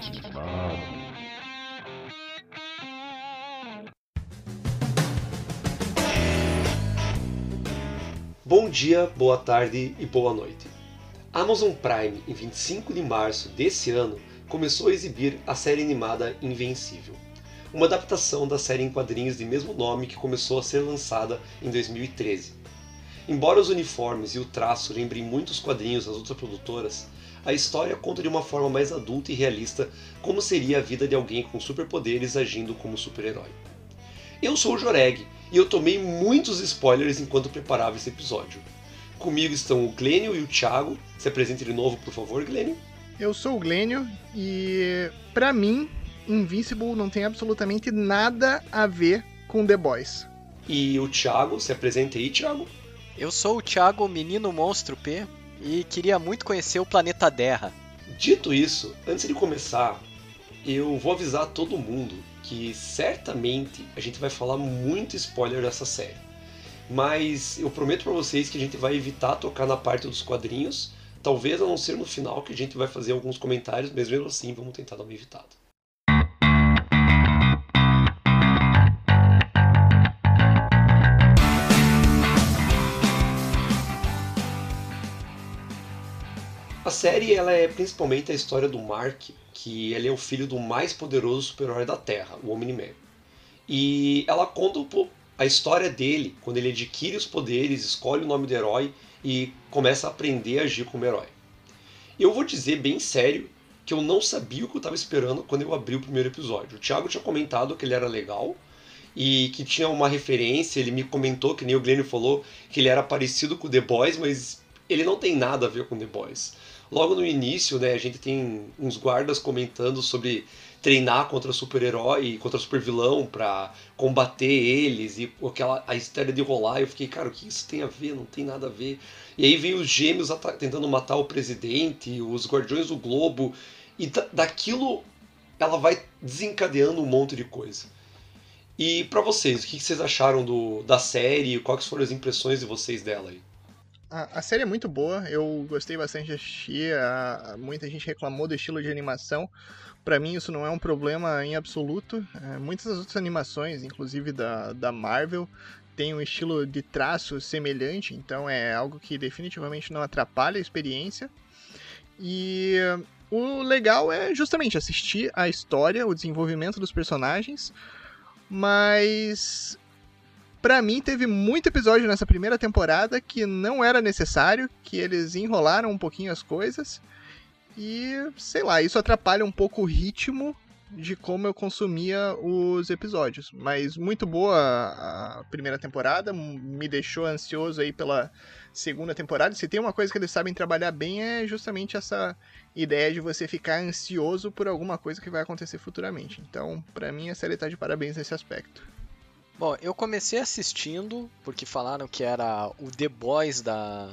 Ditado. Bom dia, boa tarde e boa noite. Amazon Prime, em 25 de março desse ano, começou a exibir a série animada Invencível, uma adaptação da série em quadrinhos de mesmo nome que começou a ser lançada em 2013. Embora os uniformes e o traço lembrem muitos quadrinhos das outras produtoras, a história conta de uma forma mais adulta e realista como seria a vida de alguém com superpoderes agindo como super-herói. Eu sou o Joreg e eu tomei muitos spoilers enquanto preparava esse episódio. Comigo estão o Glênio e o Thiago. Se apresente de novo, por favor, Glênio. Eu sou o Glênio e, pra mim, Invincible não tem absolutamente nada a ver com The Boys. E o Thiago, se apresente aí, Thiago. Eu sou o Thiago Menino Monstro P e queria muito conhecer o planeta Terra. Dito isso, antes de começar, eu vou avisar todo mundo que certamente a gente vai falar muito spoiler dessa série. Mas eu prometo para vocês que a gente vai evitar tocar na parte dos quadrinhos, talvez a não ser no final que a gente vai fazer alguns comentários, mas mesmo assim vamos tentar dar uma evitada. A série ela é principalmente a história do Mark, que ele é o filho do mais poderoso super-herói da Terra, o Omni-Man. E ela conta a história dele quando ele adquire os poderes, escolhe o nome do herói e começa a aprender a agir como herói. Eu vou dizer bem sério que eu não sabia o que eu estava esperando quando eu abri o primeiro episódio. O Thiago tinha comentado que ele era legal e que tinha uma referência, ele me comentou, que nem o Glenn falou, que ele era parecido com The Boys, mas ele não tem nada a ver com The Boys. Logo no início, né, a gente tem uns guardas comentando sobre treinar contra super-herói, contra super-vilão para combater eles e aquela a história de rolar. Eu fiquei, cara, o que isso tem a ver? Não tem nada a ver. E aí vem os gêmeos tentando matar o presidente, os guardiões do globo, e da daquilo ela vai desencadeando um monte de coisa. E para vocês, o que vocês acharam do, da série? Quais foram as impressões de vocês dela aí? A, a, série é muito boa, eu gostei bastante de assistir. A, muita gente reclamou do estilo de animação. Para mim, isso não é um problema em absoluto. É, muitas das outras animações, inclusive da, da Marvel, têm um estilo de traço semelhante, então é algo que definitivamente não atrapalha a experiência. E o legal é justamente assistir a história, o desenvolvimento dos personagens, mas para mim teve muito episódio nessa primeira temporada que não era necessário, que eles enrolaram um pouquinho as coisas. E sei lá, isso atrapalha um pouco o ritmo de como eu consumia os episódios. Mas muito boa a primeira temporada, me deixou ansioso aí pela segunda temporada. Se tem uma coisa que eles sabem trabalhar bem é justamente essa ideia de você ficar ansioso por alguma coisa que vai acontecer futuramente. Então, para mim a série tá de parabéns nesse aspecto. Bom, eu comecei assistindo porque falaram que era o The Boys da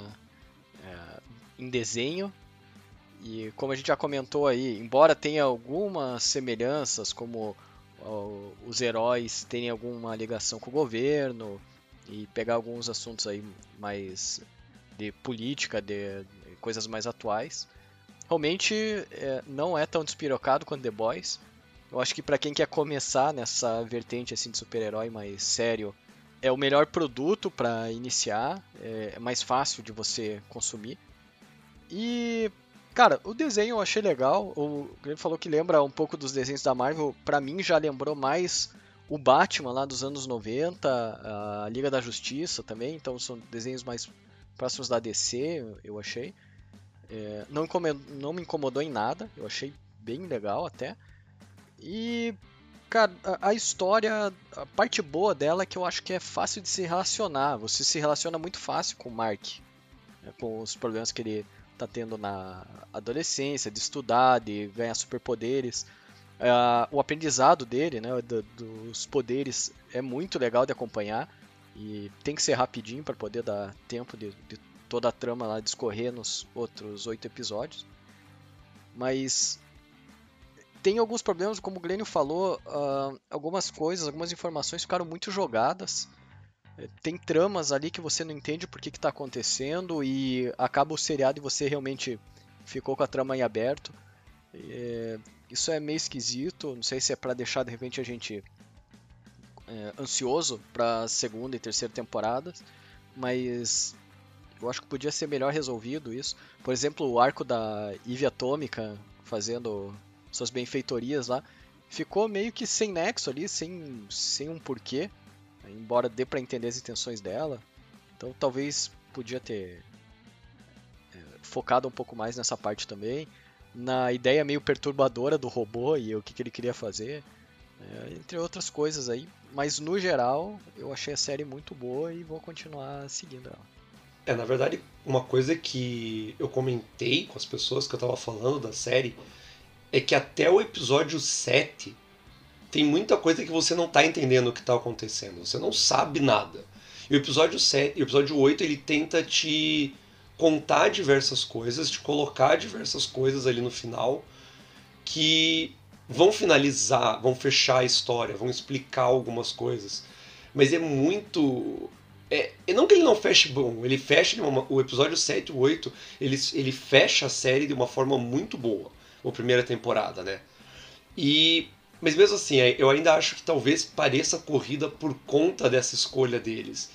é, em desenho. E como a gente já comentou aí, embora tenha algumas semelhanças, como ó, os heróis terem alguma ligação com o governo e pegar alguns assuntos aí mais de política, de, de coisas mais atuais, realmente é, não é tão despirocado quanto The Boys eu acho que para quem quer começar nessa vertente assim de super-herói mais sério, é o melhor produto para iniciar, é mais fácil de você consumir. E cara, o desenho eu achei legal. O Grêmio falou que lembra um pouco dos desenhos da Marvel. Para mim já lembrou mais o Batman lá dos anos 90, a Liga da Justiça também. Então são desenhos mais próximos da DC, eu achei. É, não, não me incomodou em nada, eu achei bem legal até. E, cara, a, a, história, a parte boa dela é que eu acho que é fácil de se relacionar. Você se relaciona muito fácil com o Mark, né, com os problemas que ele tá tendo na adolescência, de estudar, de ganhar superpoderes. Uh, o aprendizado dele, né, do, dos poderes, é muito legal de acompanhar. E tem que ser rapidinho para poder dar tempo de, de toda a trama lá discorrer nos outros oito episódios. Mas tem alguns problemas, como o Glênio falou, uh, algumas coisas, algumas informações ficaram muito jogadas. É, tem tramas ali que você não entende por que está acontecendo e acaba o seriado e você realmente ficou com a trama em aberto. É, isso é meio esquisito, não sei se é para deixar de repente a gente é, ansioso para segunda e terceira temporadas, mas eu acho que podia ser melhor resolvido isso. Por exemplo, o arco da Eve Atômica fazendo suas benfeitorias lá, ficou meio que sem nexo ali, sem, sem um porquê, embora dê para entender as intenções dela. Então talvez podia ter é, focado um pouco mais nessa parte também, na ideia meio perturbadora do robô e o que, que ele queria fazer, é, entre outras coisas aí. Mas no geral, eu achei a série muito boa e vou continuar seguindo ela. É, na verdade, uma coisa que eu comentei com as pessoas que eu tava falando da série é que até o episódio 7 tem muita coisa que você não tá entendendo o que tá acontecendo. Você não sabe nada. E o episódio 7, o episódio 8, ele tenta te contar diversas coisas, te colocar diversas coisas ali no final que vão finalizar, vão fechar a história, vão explicar algumas coisas. Mas é muito. É, não que ele não feche bom, ele fecha uma, o episódio 7 e 8, ele, ele fecha a série de uma forma muito boa, a primeira temporada, né? E mas mesmo assim, eu ainda acho que talvez pareça corrida por conta dessa escolha deles.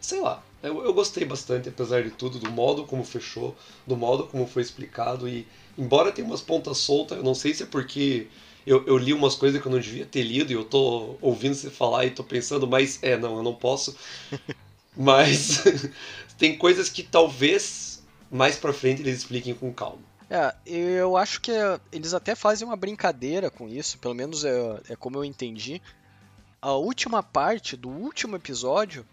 Sei lá, eu, eu, gostei bastante, apesar de tudo, do modo como fechou, do modo como foi explicado. E embora tenha umas pontas soltas, eu não sei se é porque eu, eu, li umas coisas que eu não devia ter lido e eu tô ouvindo você falar e tô pensando, mas é, não, eu não posso. mas tem coisas que talvez mais pra frente eles expliquem com calma. É, eu acho que eles até fazem uma brincadeira com isso, pelo menos é, é como eu entendi. A última parte do último episódio,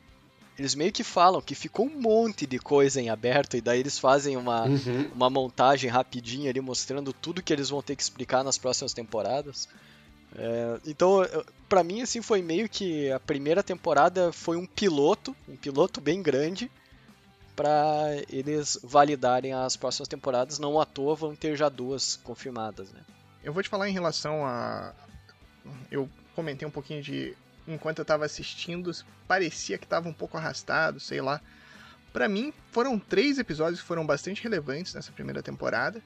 eles meio que falam que ficou um monte de coisa em aberto, e daí eles fazem uma, uhum. uma montagem rapidinha ali mostrando tudo que eles vão ter que explicar nas próximas temporadas. É, então, para mim, assim, foi meio que a primeira temporada foi um piloto, um piloto bem grande, para eles validarem as próximas temporadas. Não à toa vão ter já duas confirmadas, né? Eu vou te falar em relação a. Eu comentei um pouquinho de. Enquanto eu tava assistindo, parecia que tava um pouco arrastado, sei lá. Para mim, foram três episódios que foram bastante relevantes nessa primeira temporada.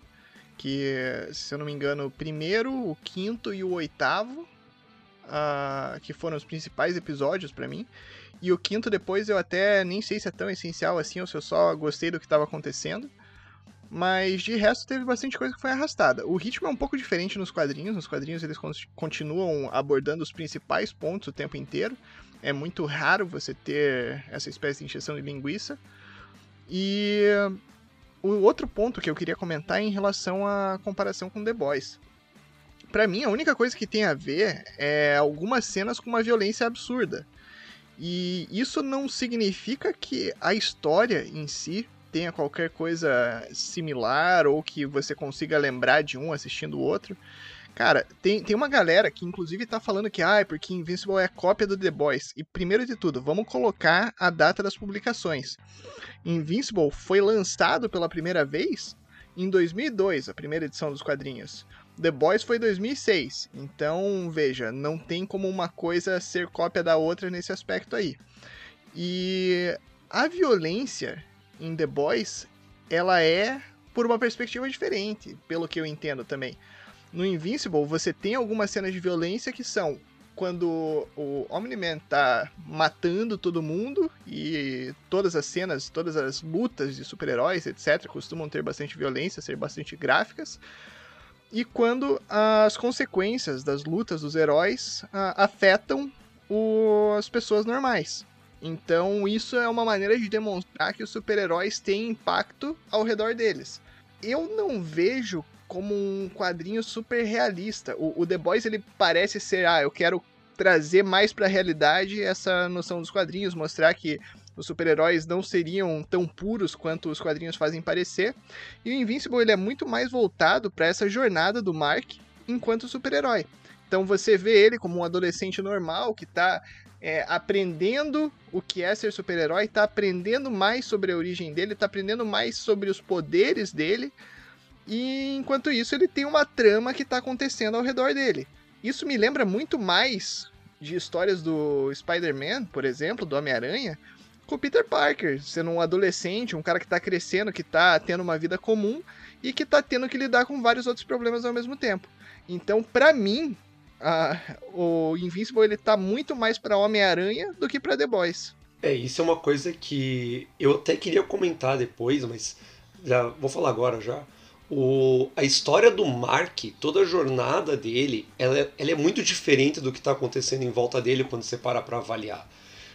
Que, se eu não me engano, o primeiro, o quinto e o oitavo, uh, que foram os principais episódios para mim. E o quinto depois eu até nem sei se é tão essencial assim, ou se eu só gostei do que estava acontecendo. Mas de resto teve bastante coisa que foi arrastada. O ritmo é um pouco diferente nos quadrinhos. Nos quadrinhos eles continuam abordando os principais pontos o tempo inteiro. É muito raro você ter essa espécie de injeção de linguiça. E o outro ponto que eu queria comentar é em relação à comparação com The Boys. Para mim, a única coisa que tem a ver é algumas cenas com uma violência absurda. E isso não significa que a história em si tenha qualquer coisa similar ou que você consiga lembrar de um assistindo o outro. Cara, tem, tem uma galera que inclusive tá falando que, ah, é porque Invincible é cópia do The Boys. E primeiro de tudo, vamos colocar a data das publicações. Invincible foi lançado pela primeira vez em 2002, a primeira edição dos quadrinhos. The Boys foi 2006, então veja, não tem como uma coisa ser cópia da outra nesse aspecto aí. E a violência em The Boys, ela é por uma perspectiva diferente, pelo que eu entendo também. No Invincible, você tem algumas cenas de violência que são quando o Omni-Man tá matando todo mundo e todas as cenas, todas as lutas de super-heróis, etc, costumam ter bastante violência, ser bastante gráficas e quando as consequências das lutas dos heróis uh, afetam o, as pessoas normais. Então, isso é uma maneira de demonstrar que os super-heróis têm impacto ao redor deles. Eu não vejo como um quadrinho super realista. O, o The Boys ele parece ser, ah, eu quero trazer mais para a realidade essa noção dos quadrinhos, mostrar que os super-heróis não seriam tão puros quanto os quadrinhos fazem parecer. E o Invincible ele é muito mais voltado para essa jornada do Mark enquanto super-herói. Então você vê ele como um adolescente normal que está é, aprendendo o que é ser super-herói, está aprendendo mais sobre a origem dele, está aprendendo mais sobre os poderes dele. E enquanto isso, ele tem uma trama que está acontecendo ao redor dele. Isso me lembra muito mais de histórias do Spider-Man, por exemplo, do Homem-Aranha, com o Peter Parker, sendo um adolescente, um cara que tá crescendo, que tá tendo uma vida comum e que tá tendo que lidar com vários outros problemas ao mesmo tempo. Então, para mim, a, o Invincible ele tá muito mais para Homem-Aranha do que para The Boys. É, isso é uma coisa que eu até queria comentar depois, mas já vou falar agora já. O, a história do Mark, toda a jornada dele, ela, é, ela é muito diferente do que está acontecendo em volta dele quando você para para avaliar.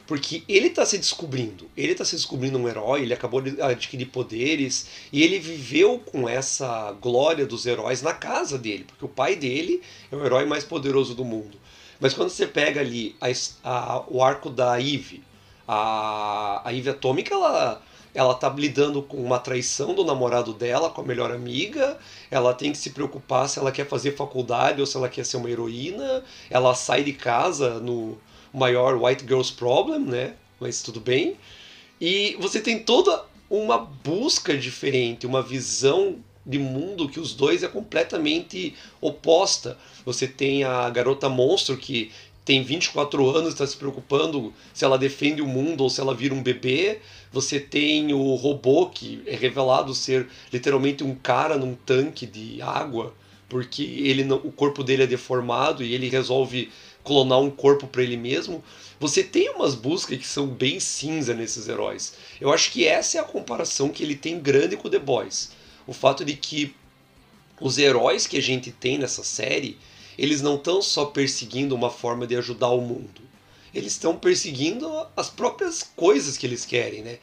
Porque ele está se descobrindo, ele está se descobrindo um herói, ele acabou de adquirir poderes e ele viveu com essa glória dos heróis na casa dele, porque o pai dele é o herói mais poderoso do mundo. Mas quando você pega ali a, a, o arco da Eve, a, a Eve Atômica, ela, ela tá lidando com uma traição do namorado dela, com a melhor amiga, ela tem que se preocupar se ela quer fazer faculdade ou se ela quer ser uma heroína, ela sai de casa no maior White Girls Problem, né? Mas tudo bem. E você tem toda uma busca diferente, uma visão de mundo que os dois é completamente oposta. Você tem a garota monstro que tem 24 anos, está se preocupando se ela defende o mundo ou se ela vira um bebê. Você tem o robô que é revelado ser literalmente um cara num tanque de água, porque ele não, o corpo dele é deformado e ele resolve clonar um corpo para ele mesmo. Você tem umas buscas que são bem cinza nesses heróis. Eu acho que essa é a comparação que ele tem grande com The Boys. O fato de que os heróis que a gente tem nessa série, eles não estão só perseguindo uma forma de ajudar o mundo. Eles estão perseguindo as próprias coisas que eles querem, né?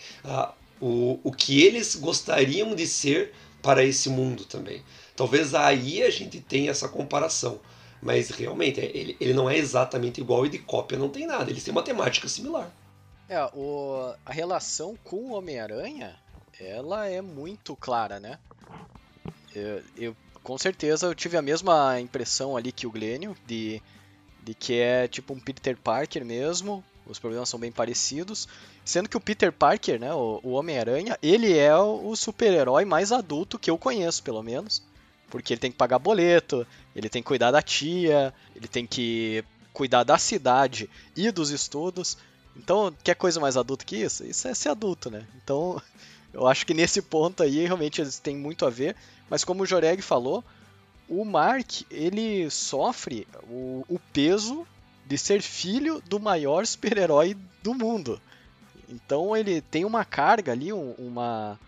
o, o que eles gostariam de ser para esse mundo também. Talvez aí a gente tenha essa comparação. Mas realmente, ele, ele não é exatamente igual e de cópia não tem nada. Eles têm uma temática similar. É, o, a relação com o Homem-Aranha, ela é muito clara, né? Eu, eu, com certeza eu tive a mesma impressão ali que o Glênio, de, de que é tipo um Peter Parker mesmo, os problemas são bem parecidos, sendo que o Peter Parker, né, o, o Homem-Aranha, ele é o super-herói mais adulto que eu conheço, pelo menos. Porque ele tem que pagar boleto, ele tem que cuidar da tia, ele tem que cuidar da cidade e dos estudos. Então, quer coisa mais adulta que isso? Isso é ser adulto, né? Então, eu acho que nesse ponto aí realmente eles têm muito a ver. Mas como o Joreg falou, o Mark ele sofre o, o peso de ser filho do maior super-herói do mundo. Então ele tem uma carga ali, uma,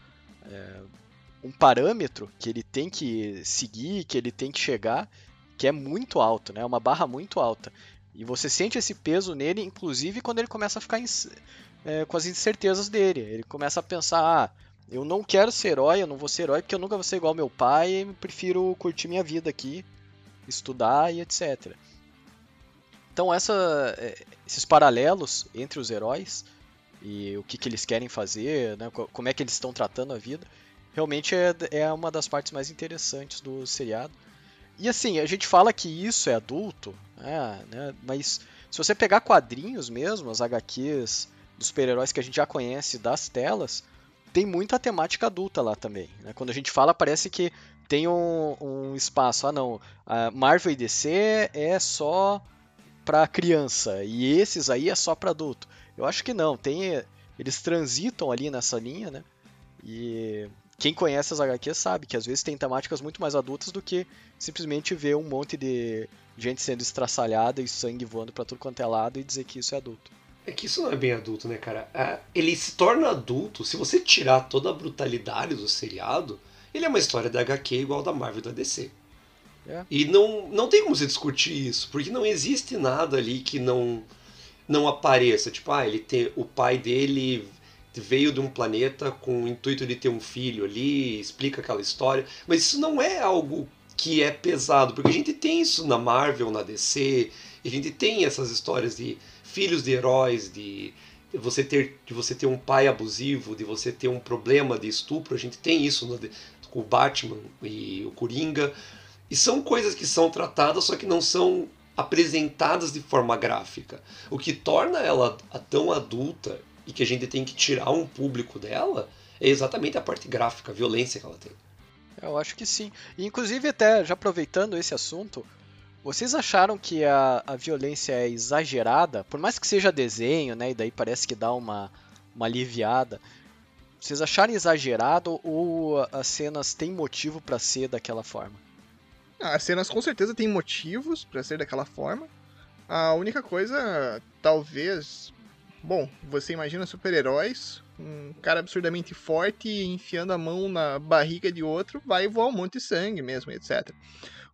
é, um parâmetro que ele tem que seguir, que ele tem que chegar, que é muito alto, né? É uma barra muito alta. E você sente esse peso nele, inclusive quando ele começa a ficar é, com as incertezas dele. Ele começa a pensar: ah, eu não quero ser herói, eu não vou ser herói porque eu nunca vou ser igual meu pai, prefiro curtir minha vida aqui, estudar e etc. Então essa, é, esses paralelos entre os heróis e o que, que eles querem fazer, né, como é que eles estão tratando a vida, realmente é, é uma das partes mais interessantes do seriado. E assim, a gente fala que isso é adulto, é, né, mas se você pegar quadrinhos mesmo, as HQs dos super-heróis que a gente já conhece das telas, tem muita temática adulta lá também. Né? Quando a gente fala, parece que tem um, um espaço. Ah, não, a Marvel e DC é só para criança e esses aí é só para adulto. Eu acho que não, tem eles transitam ali nessa linha, né? E quem conhece as HQs sabe que às vezes tem temáticas muito mais adultas do que simplesmente ver um monte de gente sendo estraçalhada e sangue voando para tudo quanto é lado e dizer que isso é adulto. É que isso não é bem adulto, né, cara? É, ele se torna adulto, se você tirar toda a brutalidade do seriado, ele é uma história da HQ igual da Marvel e da DC. É. E não, não tem como você discutir isso, porque não existe nada ali que não não apareça. Tipo, ah, ele tem, o pai dele veio de um planeta com o intuito de ter um filho ali, explica aquela história. Mas isso não é algo que é pesado, porque a gente tem isso na Marvel, na DC, a gente tem essas histórias de filhos de heróis, de você ter de você ter um pai abusivo, de você ter um problema de estupro, a gente tem isso no, com o Batman e o Coringa. E são coisas que são tratadas, só que não são apresentadas de forma gráfica. O que torna ela tão adulta e que a gente tem que tirar um público dela é exatamente a parte gráfica, a violência que ela tem. Eu acho que sim. E, inclusive, até já aproveitando esse assunto, vocês acharam que a, a violência é exagerada? Por mais que seja desenho, né? E daí parece que dá uma, uma aliviada. Vocês acharam exagerado ou as cenas têm motivo para ser daquela forma? Ah, as cenas com certeza têm motivos para ser daquela forma. A única coisa, talvez. Bom, você imagina super-heróis, um cara absurdamente forte enfiando a mão na barriga de outro, vai voar um monte de sangue mesmo, etc.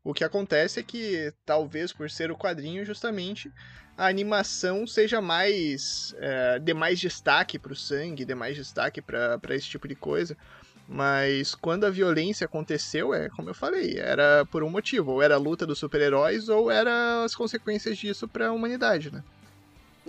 O que acontece é que, talvez por ser o quadrinho, justamente, a animação seja mais. É, dê mais destaque para o sangue, dê mais destaque para esse tipo de coisa. Mas quando a violência aconteceu, é como eu falei, era por um motivo. Ou era a luta dos super-heróis, ou era as consequências disso para a humanidade, né?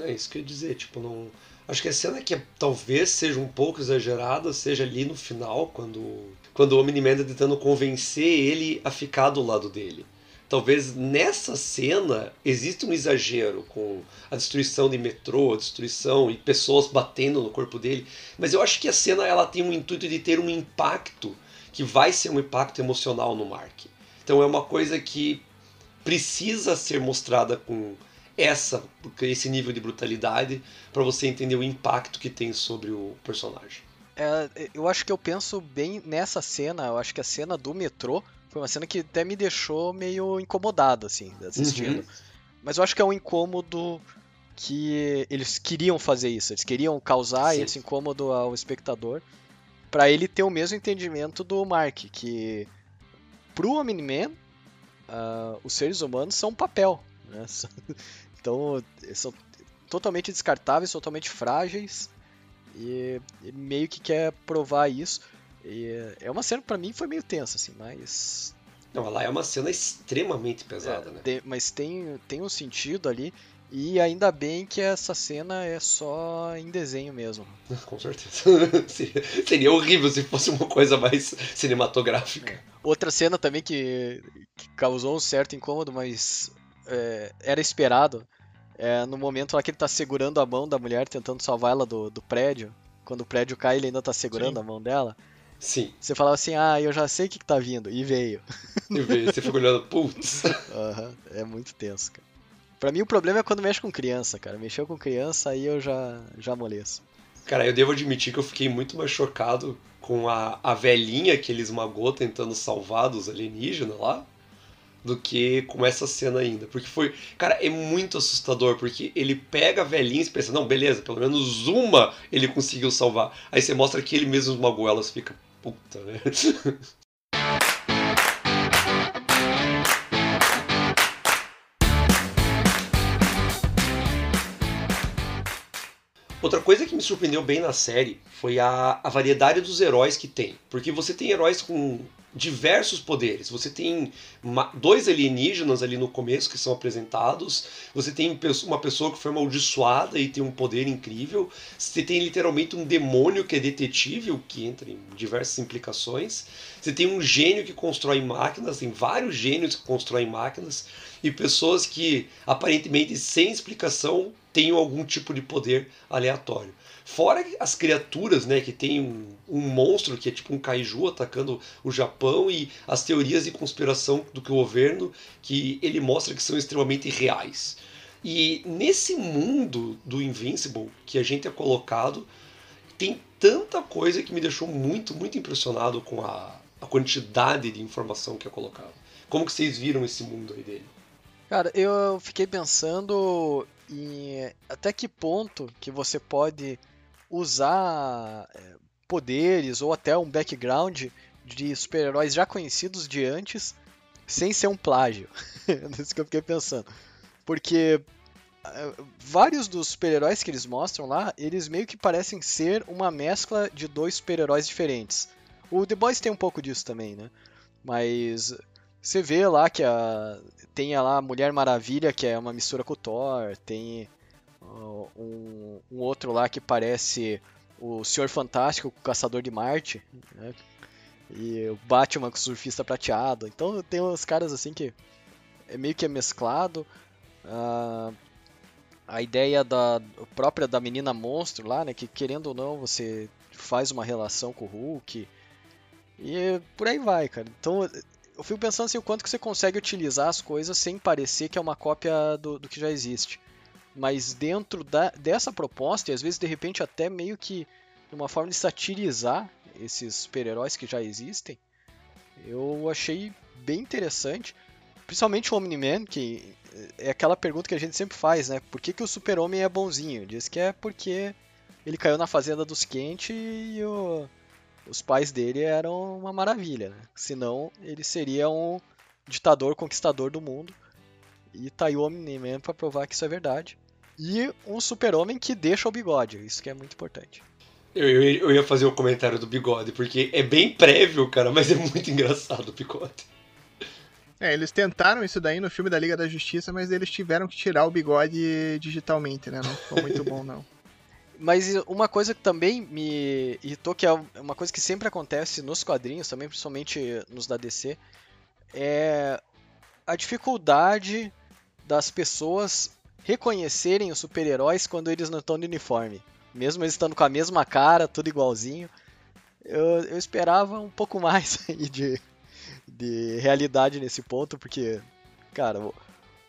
É isso que eu ia dizer, tipo, não. Acho que a cena que talvez seja um pouco exagerada seja ali no final, quando, quando o Omni-Man tá tentando convencer ele a ficar do lado dele talvez nessa cena exista um exagero com a destruição de metrô, a destruição e pessoas batendo no corpo dele, mas eu acho que a cena ela tem um intuito de ter um impacto que vai ser um impacto emocional no Mark. Então é uma coisa que precisa ser mostrada com essa esse nível de brutalidade para você entender o impacto que tem sobre o personagem. É, eu acho que eu penso bem nessa cena, eu acho que a cena do metrô foi uma cena que até me deixou meio incomodado, assim, assistindo. Uhum. Mas eu acho que é um incômodo que eles queriam fazer isso. Eles queriam causar Sim. esse incômodo ao espectador para ele ter o mesmo entendimento do Mark, que pro Omni-Man, uh, os seres humanos são papel. Né? então, são totalmente descartáveis, totalmente frágeis. E meio que quer provar isso. E é uma cena para mim foi meio tensa, assim, mas. Não, lá é uma cena extremamente pesada, é, né? Tem, mas tem, tem um sentido ali. E ainda bem que essa cena é só em desenho mesmo. Com certeza. Seria horrível se fosse uma coisa mais cinematográfica. É. Outra cena também que, que, causou um certo incômodo, mas é, era esperado. É no momento lá que ele tá segurando a mão da mulher, tentando salvar ela do, do prédio. Quando o prédio cai, ele ainda tá segurando Sim. a mão dela. Sim. Você falava assim, ah, eu já sei o que, que tá vindo. E veio. E veio, você ficou olhando, putz. Uhum, é muito tenso, cara. Pra mim o problema é quando mexe com criança, cara. Mexeu com criança, aí eu já, já amoleço. Cara, eu devo admitir que eu fiquei muito mais chocado com a, a velhinha que ele esmagou tentando salvar dos alienígenas lá do que com essa cena ainda. Porque foi. Cara, é muito assustador, porque ele pega a velhinha e pensa, não, beleza, pelo menos uma ele conseguiu salvar. Aí você mostra que ele mesmo esmagou ela, você fica, Puta, né? Outra coisa que me surpreendeu bem na série foi a, a variedade dos heróis que tem. Porque você tem heróis com diversos poderes. Você tem dois alienígenas ali no começo que são apresentados. Você tem uma pessoa que foi amaldiçoada e tem um poder incrível. Você tem literalmente um demônio que é detetive, o que entra em diversas implicações. Você tem um gênio que constrói máquinas, tem vários gênios que constroem máquinas e pessoas que aparentemente sem explicação tenham algum tipo de poder aleatório. Fora as criaturas, né, que tem um, um, monstro que é tipo um kaiju atacando o Japão e as teorias de conspiração do governo que ele mostra que são extremamente reais. E nesse mundo do Invincible que a gente é colocado, tem tanta coisa que me deixou muito, muito impressionado com a, a quantidade de informação que é colocado. Como que vocês viram esse mundo aí dele? Cara, eu fiquei pensando em até que ponto que você pode usar é, poderes ou até um background de super-heróis já conhecidos de antes sem ser um plágio. é isso que eu fiquei pensando. Porque é, vários dos super-heróis que eles mostram lá, eles meio que parecem ser uma mescla de dois super-heróis diferentes. O The Boys tem um pouco disso também, né? Mas você vê lá que a, tem lá a Mulher Maravilha, que é uma mistura com o Thor, tem um, um, outro lá que parece o Senhor Fantástico, o Caçador de Marte, né? E o Batman com o surfista prateado. Então tem uns caras assim que é meio que é mesclado. Uh, a ideia da própria da menina monstro lá, né? Que querendo ou não, você faz uma relação com o Hulk. E por aí vai, cara. Então eu fico pensando assim, o quanto que você consegue utilizar as coisas sem parecer que é uma cópia do, do que já existe. Mas dentro da, dessa proposta, e às vezes de repente até meio que uma forma de satirizar esses super-heróis que já existem, eu achei bem interessante. Principalmente o Omni-Man, que é aquela pergunta que a gente sempre faz, né? Por que, que o super-homem é bonzinho? Diz que é porque ele caiu na fazenda dos quentes e o, os pais dele eram uma maravilha, né? Senão ele seria um ditador conquistador do mundo. E tá aí o Omni-Man pra provar que isso é verdade. E um super-homem que deixa o bigode, isso que é muito importante. Eu, eu, eu ia fazer o comentário do bigode, porque é bem prévio, cara, mas é muito engraçado o bigode. É, eles tentaram isso daí no filme da Liga da Justiça, mas eles tiveram que tirar o bigode digitalmente, né? Não ficou muito bom, não. Mas uma coisa que também me irritou, que é uma coisa que sempre acontece nos quadrinhos, também principalmente nos da DC, é a dificuldade das pessoas reconhecerem os super-heróis quando eles não estão de uniforme. Mesmo eles estando com a mesma cara, tudo igualzinho. Eu, eu esperava um pouco mais de, de realidade nesse ponto, porque, cara, o,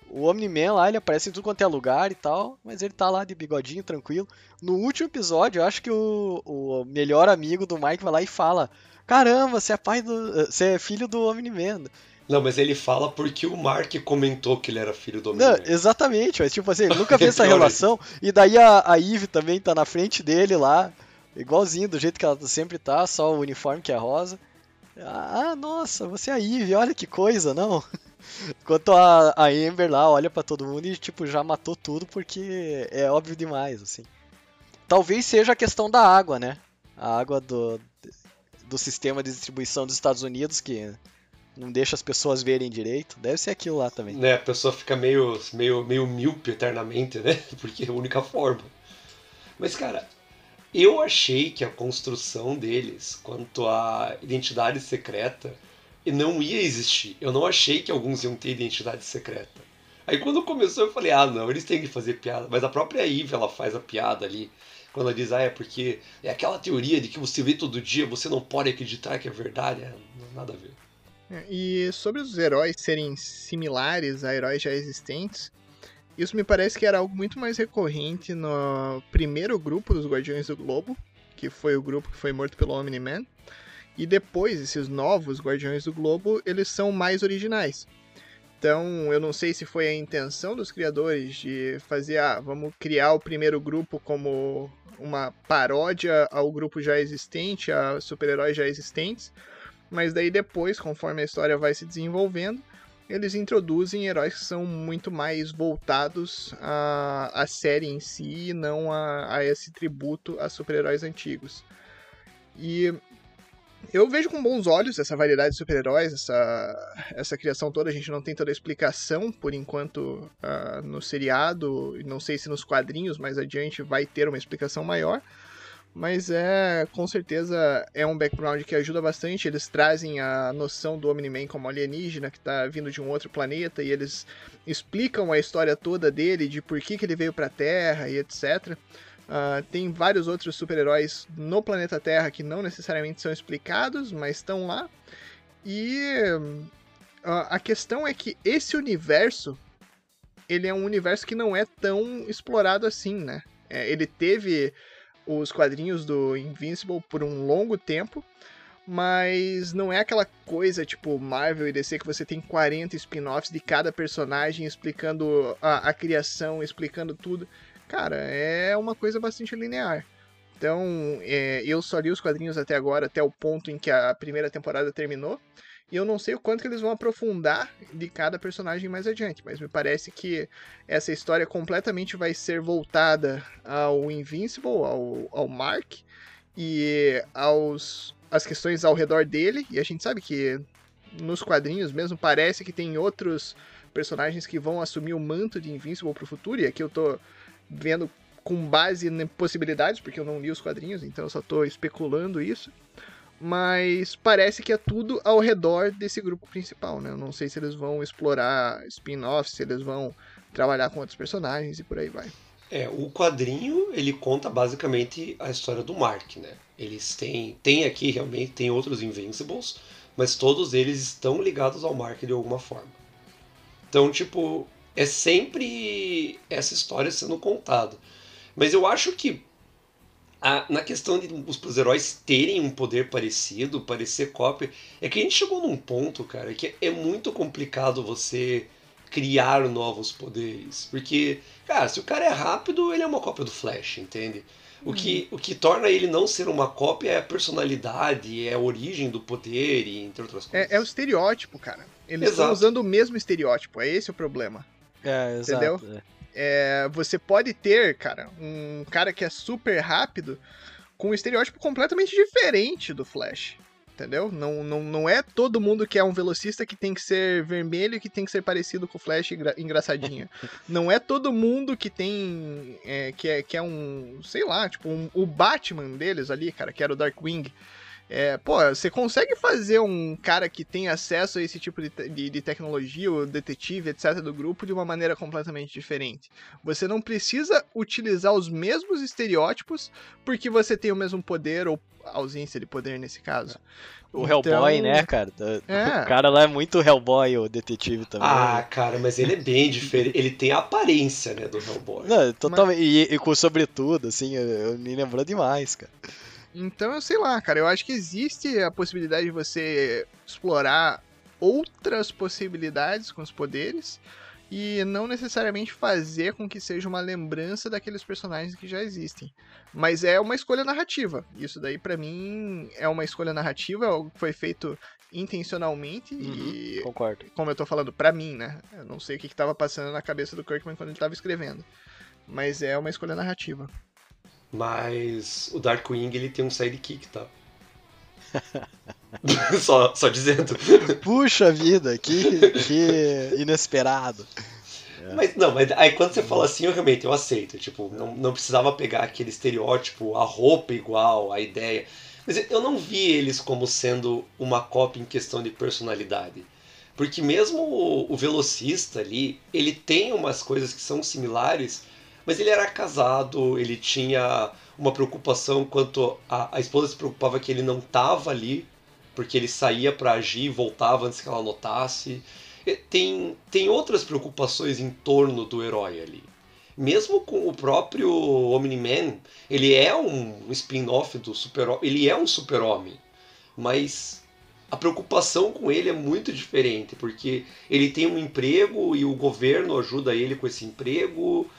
o Omni-Man lá, ele aparece em tudo quanto é lugar e tal, mas ele tá lá de bigodinho, tranquilo. No último episódio, eu acho que o, o melhor amigo do Mike vai lá e fala: Caramba, você é pai do. Você é filho do Omni-Man. Não, mas ele fala porque o Mark comentou que ele era filho do Omni-Man. Exatamente, mas tipo assim, ele nunca fez essa relação. E daí a, a Eve também tá na frente dele lá, igualzinho, do jeito que ela sempre tá, só o uniforme que é rosa. Ah, nossa, você é a Eve, olha que coisa, não? Enquanto a, a Amber lá olha para todo mundo e tipo já matou tudo porque é óbvio demais, assim. Talvez seja a questão da água, né? A água do, do sistema de distribuição dos Estados Unidos que não deixa as pessoas verem direito. Deve ser aquilo lá também. Né, a pessoa fica meio, meio, meio míope eternamente, né? Porque é a única forma. Mas, cara, eu achei que a construção deles quanto à identidade secreta não ia existir. Eu não achei que alguns iam ter identidade secreta. Aí quando começou eu falei, ah não, eles têm que fazer piada. Mas a própria Eve ela faz a piada ali. Quando ela diz, ah, é porque é aquela teoria de que você vê todo dia, você não pode acreditar que é verdade. É, nada a ver. E sobre os heróis serem similares a heróis já existentes, isso me parece que era algo muito mais recorrente no primeiro grupo dos Guardiões do Globo, que foi o grupo que foi morto pelo Omni-Man. E depois, esses novos Guardiões do Globo, eles são mais originais. Então, eu não sei se foi a intenção dos criadores de fazer, ah, vamos criar o primeiro grupo como uma paródia ao grupo já existente, a super-heróis já existentes, mas daí depois, conforme a história vai se desenvolvendo, eles introduzem heróis que são muito mais voltados à, à série em si e não a, a esse tributo a super-heróis antigos. E eu vejo com bons olhos essa variedade de super-heróis, essa, essa criação toda. A gente não tem toda a explicação por enquanto uh, no seriado, não sei se nos quadrinhos mais adiante vai ter uma explicação maior mas é com certeza é um background que ajuda bastante. Eles trazem a noção do Omni-Man como alienígena que está vindo de um outro planeta e eles explicam a história toda dele, de por que, que ele veio para a Terra e etc. Uh, ah, tem vários outros super-heróis no planeta Terra que não necessariamente são explicados, mas estão lá. E uh, a questão é que esse universo ele é um universo que não é tão explorado assim, né? É, ele teve os quadrinhos do Invincible por um longo tempo, mas não é aquela coisa tipo Marvel e DC que você tem 40 spin-offs de cada personagem explicando a, a, criação, explicando tudo. Cara, é uma coisa bastante linear. Então, é, eu só li os quadrinhos até agora, até o ponto em que a primeira temporada terminou. E eu não sei o quanto que eles vão aprofundar de cada personagem mais adiante, mas me parece que essa história completamente vai ser voltada ao Invincible, ao, ao Mark e aos as questões ao redor dele. E a gente sabe que nos quadrinhos mesmo parece que tem outros personagens que vão assumir o manto de Invincible pro futuro. E aqui eu tô vendo com base em possibilidades, porque eu não li os quadrinhos, então eu só tô especulando isso mas parece que é tudo ao redor desse grupo principal, né? Eu não sei se eles vão explorar spin-offs, se eles vão trabalhar com outros personagens e por aí vai. É, o quadrinho, ele conta basicamente a história do Mark, né? Eles têm, tem aqui realmente, tem outros Invincibles, mas todos eles estão ligados ao Mark de alguma forma. Então, tipo, é sempre essa história sendo contada. Mas eu acho que a, na questão de os heróis terem um poder parecido, parecer cópia, é que a gente chegou num ponto, cara, que é muito complicado você criar novos poderes. Porque, cara, se o cara é rápido, ele é uma cópia do Flash, entende? O que, o que torna ele não ser uma cópia é a personalidade, é a origem do poder, e entre outras coisas. É, é o estereótipo, cara. Eles estão usando o mesmo estereótipo, é esse o problema. É, exato. Entendeu? É. É, você pode ter, cara, um cara que é super rápido com um estereótipo completamente diferente do Flash. Entendeu? Não, não, não é todo mundo que é um velocista que tem que ser vermelho e que tem que ser parecido com o Flash engra engraçadinho. não é todo mundo que tem. É, que, é, que é um. Sei lá, tipo, um, o Batman deles ali, cara, que era o Darkwing. É, pô, você consegue fazer um cara que tem acesso a esse tipo de, de, de, tecnologia, o detetive, etc., do grupo, de uma maneira completamente diferente. Você não precisa utilizar os mesmos estereótipos porque você tem o mesmo poder, ou ausência de poder nesse caso. O então... Hellboy, né, cara? É. O cara lá é muito Hellboy, o detetive também. Ah, cara, mas ele é bem diferente. Ele tem a aparência, né, do Hellboy. Não, totalmente. Mas... E, e com sobretudo, assim, eu, eu me lembrou demais, cara. Então, eu sei lá, cara, eu acho que existe a possibilidade de você explorar outras possibilidades com os poderes e não necessariamente fazer com que seja uma lembrança daqueles personagens que já existem. Mas é uma escolha narrativa. Isso daí para mim é uma escolha narrativa, é algo que foi feito intencionalmente uhum, e concordo. Como eu tô falando para mim, né? Eu não sei o que, que tava passando na cabeça do Kirkman quando ele tava escrevendo. Mas é uma escolha narrativa. Mas o Darkwing ele tem um sidekick, tá? só, só dizendo. Puxa vida, que, que inesperado. Mas não, mas aí quando você fala assim, eu realmente eu aceito. Tipo, não, não precisava pegar aquele estereótipo, a roupa igual, a ideia. Mas eu não vi eles como sendo uma cópia em questão de personalidade. Porque mesmo o, o velocista ali, ele tem umas coisas que são similares, mas ele era casado, ele tinha uma preocupação quanto a, a esposa se preocupava que ele não estava ali, porque ele saía para agir e voltava antes que ela notasse. Tem, tem outras preocupações em torno do herói ali. Mesmo com o próprio Omni-Man, ele é um spin-off do super ele é um super-homem, mas a preocupação com ele é muito diferente, porque ele tem um emprego e o governo ajuda ele com esse emprego,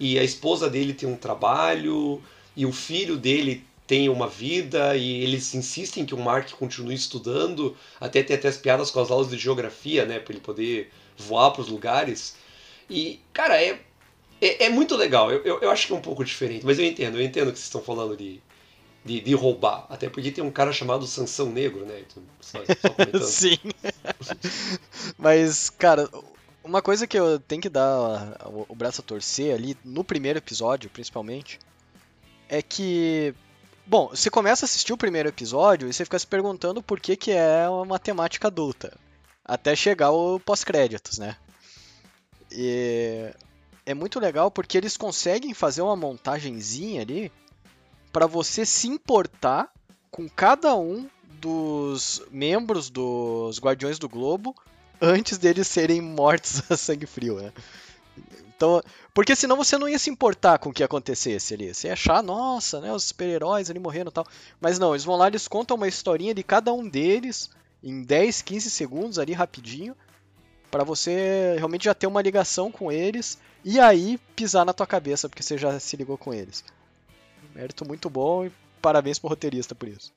e a esposa dele tem um trabalho, e o filho dele tem uma vida, e eles insistem que o Mark continue estudando, até até as piadas com as aulas de geografia, né, para ele poder voar para os lugares. E, cara, é, é, é muito legal. Eu, eu, eu, acho que é um pouco diferente, mas eu entendo, eu entendo que vocês estão falando de, de, de, roubar. Até porque tem um cara chamado Sansão Negro, né? Então, só, só Sim. mas, cara, uma coisa que eu tenho que dar o braço a torcer ali, no primeiro episódio, principalmente, é que. Bom, você começa a assistir o primeiro episódio e você fica se perguntando por que, que é uma temática adulta. Até chegar o pós-créditos, né? E é muito legal porque eles conseguem fazer uma montagenzinha ali para você se importar com cada um dos membros dos Guardiões do Globo antes deles serem mortos a sangue frio, né? Então, porque senão você não ia se importar com o que acontecesse ali. Você ia achar, nossa, né, os super-heróis ali morrendo e tal. Mas não, eles vão lá, eles contam uma historinha de cada um deles em 10, 15 segundos ali rapidinho, para você realmente já ter uma ligação com eles e aí pisar na tua cabeça porque você já se ligou com eles. Mérito muito bom e parabéns pro roteirista por isso.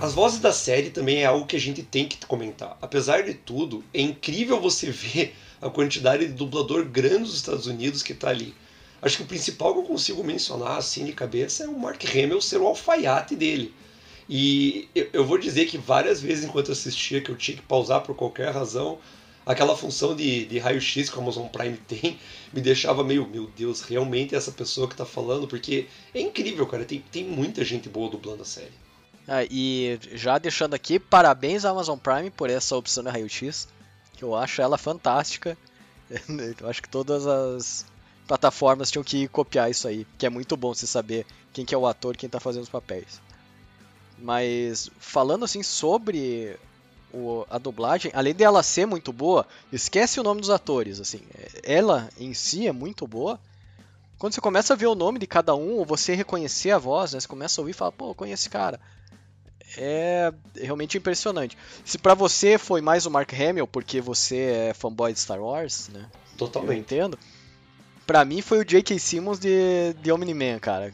As vozes da série também é algo que a gente tem que comentar. Apesar de tudo, é incrível você ver a quantidade de dublador grande dos Estados Unidos que está ali. Acho que o principal que eu consigo mencionar assim de cabeça é o Mark Hamill ser o alfaiate dele. E eu vou dizer que várias vezes enquanto assistia, que eu tinha que pausar por qualquer razão, aquela função de, de raio-x que a Amazon Prime tem me deixava meio, meu Deus, realmente é essa pessoa que está falando? Porque é incrível, cara, tem, tem muita gente boa dublando a série. Ah, e já deixando aqui, parabéns à Amazon Prime por essa opção de raio-x, que eu acho ela fantástica. eu acho que todas as plataformas tinham que copiar isso aí, que é muito bom você saber quem que é o ator, quem está fazendo os papéis. Mas falando assim sobre o, a dublagem, além dela ser muito boa, esquece o nome dos atores, assim. Ela em si é muito boa. Quando você começa a ver o nome de cada um, ou você reconhecer a voz, né? Você começa a ouvir e fala, pô, eu conheço esse cara. É realmente impressionante. Se para você foi mais o Mark Hamill, porque você é fanboy de Star Wars, né? Totalmente. Eu entendo. Pra mim foi o J.K. Simmons de, de Omni-Man, cara.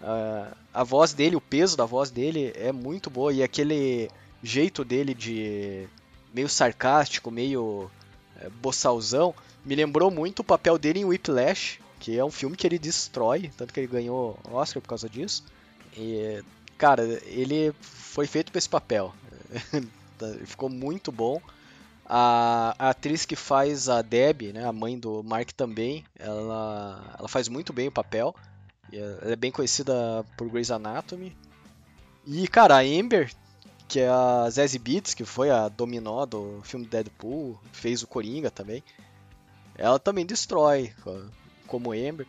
Uh, a voz dele, o peso da voz dele é muito boa e aquele jeito dele de meio sarcástico, meio é, boçalzão, me lembrou muito o papel dele em Whiplash, que é um filme que ele destrói, tanto que ele ganhou Oscar por causa disso. E, cara, ele foi feito para esse papel. Ficou muito bom. A, a, atriz que faz a Debbie, né, a mãe do Mark também, ela, ela faz muito bem o papel. Ela é bem conhecida por Grey's Anatomy. E, cara, a Amber que é a Zazie Beats, que foi a dominó do filme Deadpool, fez o Coringa também. Ela também destrói, como Amber.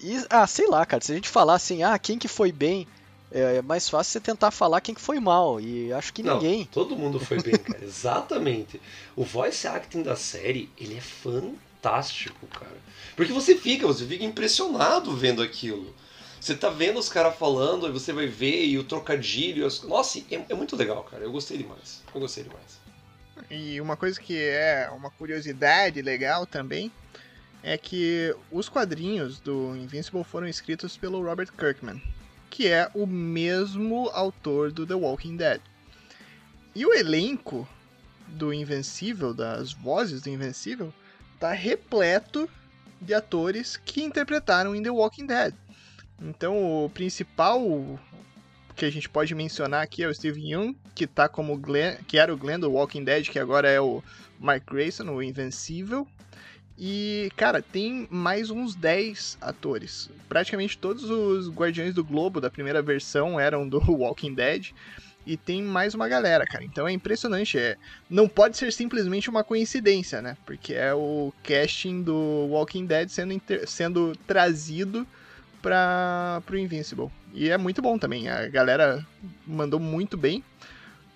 E, ah, sei lá, cara, se a gente falar assim, ah, quem que foi bem, é, é mais fácil você tentar falar quem que foi mal, e acho que Não, ninguém. todo mundo foi bem, cara, exatamente. O voice acting da série, ele é fantástico, cara. Porque você fica, você fica impressionado vendo aquilo. Você tá vendo os caras falando, aí você vai ver, e o trocadilho. As... Nossa, é, é, muito legal, cara. Eu gostei demais. Eu gostei demais. E uma coisa que é uma curiosidade legal também é que os quadrinhos do Invincible foram escritos pelo Robert Kirkman, que é o mesmo autor do The Walking Dead. E o elenco do Invencível, das vozes do Invencível, tá repleto de atores que interpretaram em The Walking Dead. Então, o principal que a gente pode mencionar aqui é o Steve Young, que tá como Glenn, que era o Glenn do Walking Dead, que agora é o Mark Grayson, o Invencível. E, cara, tem mais uns 10 atores. Praticamente todos os Guardiões do Globo da primeira versão eram do Walking Dead. E tem mais uma galera, cara. Então é impressionante. É... Não pode ser simplesmente uma coincidência, né? Porque é o casting do Walking Dead sendo, inter... sendo trazido para o Invincible. E é muito bom também, a galera mandou muito bem.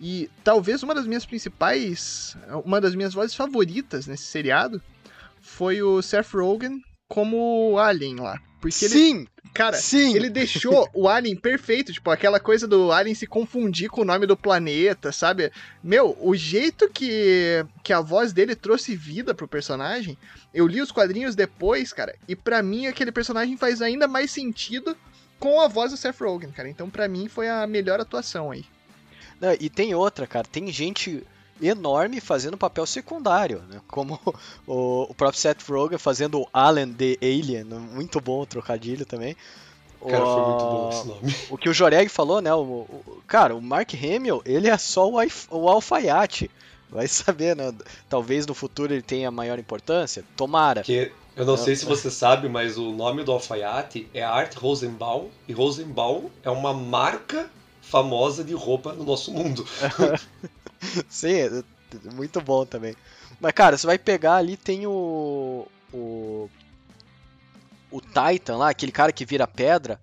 E talvez uma das minhas principais, uma das minhas vozes favoritas nesse seriado foi o Seth Rogen como Alien lá. Porque Sim! Ele, cara, Sim. ele deixou o Alien perfeito, tipo, aquela coisa do Alien se confundir com o nome do planeta, sabe? Meu, o jeito que, que a voz dele trouxe vida pro personagem, eu li os quadrinhos depois, cara, e para mim aquele personagem faz ainda mais sentido com a voz do Seth Rogen, cara. Então, para mim, foi a melhor atuação aí. Não, e tem outra, cara, tem gente enorme fazendo papel secundário, né? Como o, o próprio Seth Rogen fazendo o Alan the Alien, muito bom o trocadilho também. Cara, o, foi muito bom esse nome. O que o Joreg falou, né? O, o, cara, o Mark Hamill, ele é só o, o alfaiate. Vai saber, né? Talvez no futuro ele tenha maior importância. Tomara. Que eu não sei se você sabe, mas o nome do alfaiate é Art Rosenbaum. E Rosenbaum é uma marca famosa de roupa no nosso mundo. Sim, é, muito bom também. Mas, cara, você vai pegar ali, tem o. O. O Titan lá, aquele cara que vira pedra.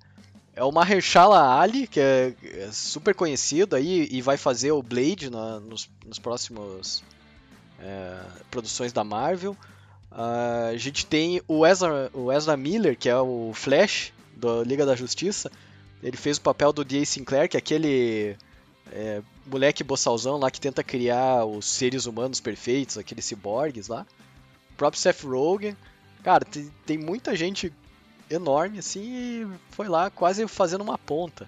É o Mahershala Ali, que é, é super conhecido aí e vai fazer o Blade na, nos, nos próximos é, produções da Marvel. Uh, a gente tem o Ezra, o Ezra Miller, que é o Flash da Liga da Justiça. Ele fez o papel do D.A. Sinclair, que é aquele é, moleque boçalzão lá que tenta criar os seres humanos perfeitos, aqueles ciborgues lá. O próprio Seth Rogen. Cara, tem, tem muita gente enorme assim e foi lá quase fazendo uma ponta.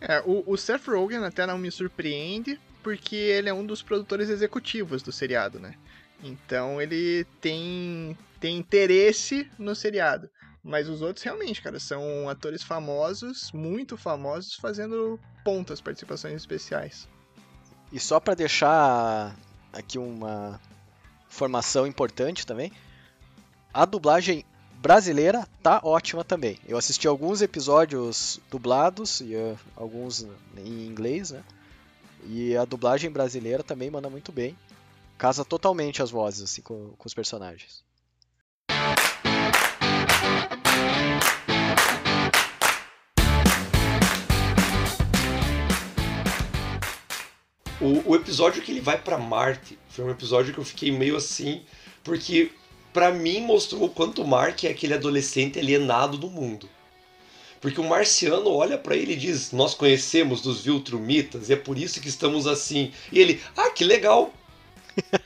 É, o, o Seth Rogen até não me surpreende, porque ele é um dos produtores executivos do seriado, né? Então ele tem, tem interesse no seriado. Mas os outros realmente, cara, são atores famosos, muito famosos, fazendo pontas, participações especiais. E só para deixar aqui uma informação importante também, a dublagem brasileira tá ótima também. Eu assisti alguns episódios dublados e uh, alguns em inglês, né? E a dublagem brasileira também manda muito bem. Casa totalmente as vozes assim com, com os personagens. O, o episódio que ele vai para Marte foi um episódio que eu fiquei meio assim, porque para mim mostrou o quanto o Mark é aquele adolescente alienado do mundo. Porque o marciano olha para ele e diz: Nós conhecemos dos Viltrumitas e é por isso que estamos assim. E ele, ah, que legal.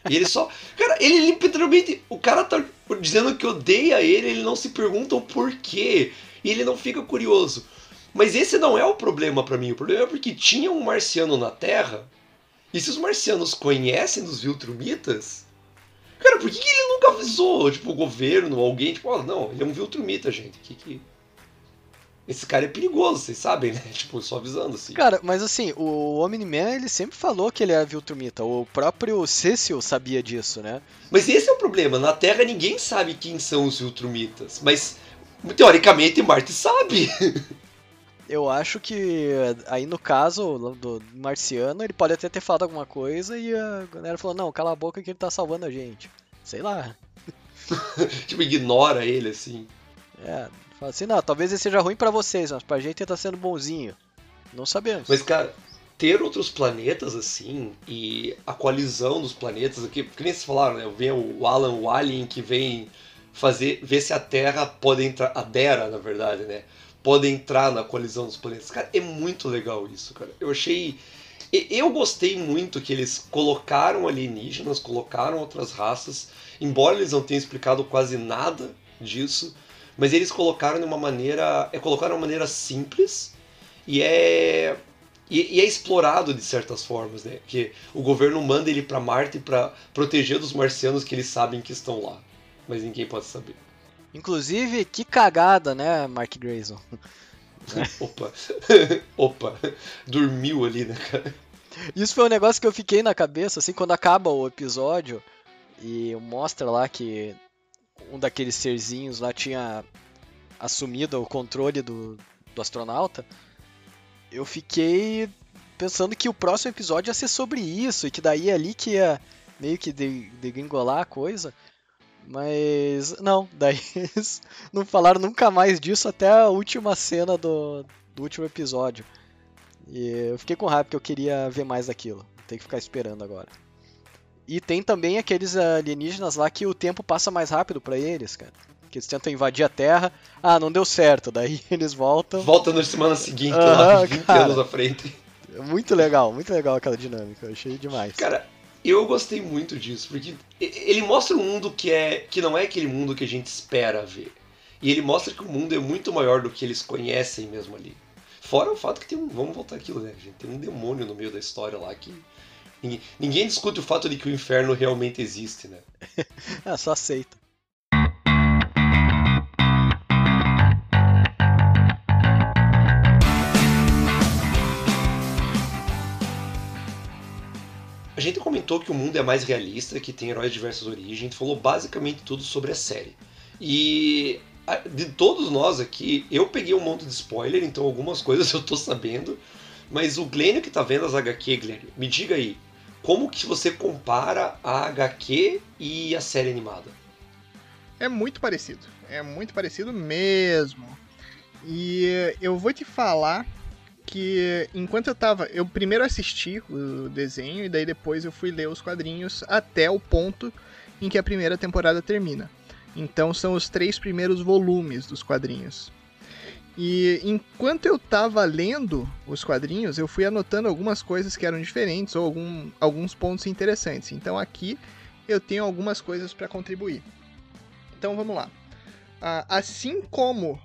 E ele só. Cara, ele literalmente. O cara tá dizendo que odeia ele, ele não se pergunta o porquê. E ele não fica curioso. Mas esse não é o problema para mim. O problema é porque tinha um marciano na Terra. E se os marcianos conhecem dos Viltrumitas. Cara, por que, que ele nunca avisou? Tipo, o governo, alguém, tipo, oh, não, ele é um Viltrumita, gente. Que que. Esse cara é perigoso, vocês sabem, né? Tipo, só avisando, assim. Cara, mas assim, o Omni-Man, ele sempre falou que ele é Viltrumita. O próprio Cecil sabia disso, né? Mas esse é o problema. Na Terra ninguém sabe quem são os Viltrumitas. Mas, teoricamente, Marte sabe. Eu acho que aí no caso do marciano, ele pode até ter falado alguma coisa e a galera falou, não, cala a boca que ele tá salvando a gente. Sei lá. tipo, ignora ele, assim. É, fala assim, não, talvez ele seja ruim para vocês, mas pra gente ele tá sendo bonzinho. Não sabemos. Mas, cara, ter outros planetas assim e a coalizão dos planetas aqui, que nem vocês falaram, né? Vem o Alan, o Alien que vem fazer ver se a Terra pode entrar, a Dera, na verdade, né? Pode entrar na coalizão dos planetas. Cara, é muito legal isso, cara. Eu achei eu gostei muito que eles colocaram alienígenas, colocaram outras raças, embora eles não tenham explicado quase nada disso, mas eles colocaram de uma maneira, é colocaram de uma maneira simples e é e, e, é explorado de certas formas, né? Que o governo manda ele para Marte para proteger dos marcianos que eles sabem que estão lá, mas ninguém pode saber. Inclusive, que cagada, né, Mark Grayson? Opa, opa, dormiu ali, né, cara? Isso foi um negócio que eu fiquei na cabeça, assim, quando acaba o episódio e mostra lá que um daqueles serzinhos lá tinha assumido o controle do, do astronauta. Eu fiquei pensando que o próximo episódio ia ser sobre isso e que daí é ali que ia meio que degringolar a coisa. Mas não, daí eles não falaram nunca mais disso até a última cena do, do último episódio. E eu fiquei com raiva porque eu queria ver mais daquilo. Tem que ficar esperando agora. E tem também aqueles alienígenas lá que o tempo passa mais rápido para eles, cara. Que eles tentam invadir a Terra. Ah, não deu certo. Daí eles voltam. Volta na semana seguinte, uhum, lá 20 cara, anos à frente. Muito legal, muito legal aquela dinâmica. Eu achei demais. Cara, eu gostei muito disso, porque ele mostra um mundo que é que não é aquele mundo que a gente espera ver. E ele mostra que o mundo é muito maior do que eles conhecem mesmo ali. Fora o fato que tem um. Vamos voltar aquilo, né, gente? Tem um demônio no meio da história lá que. Ninguém, ninguém discute o fato de que o inferno realmente existe, né? é, só aceita. A gente comentou que o mundo é mais realista, que tem heróis de diversas origens, falou basicamente tudo sobre a série. E de todos nós aqui, eu peguei um monte de spoiler, então algumas coisas eu tô sabendo. Mas o Glênio que tá vendo as HQ, Glênio, me diga aí, como que você compara a HQ e a série animada? É muito parecido, é muito parecido mesmo. E eu vou te falar que enquanto eu tava. Eu primeiro assisti o desenho e daí depois eu fui ler os quadrinhos até o ponto em que a primeira temporada termina. Então são os três primeiros volumes dos quadrinhos. E enquanto eu tava lendo os quadrinhos, eu fui anotando algumas coisas que eram diferentes ou algum, alguns pontos interessantes. Então aqui eu tenho algumas coisas para contribuir. Então vamos lá. Assim como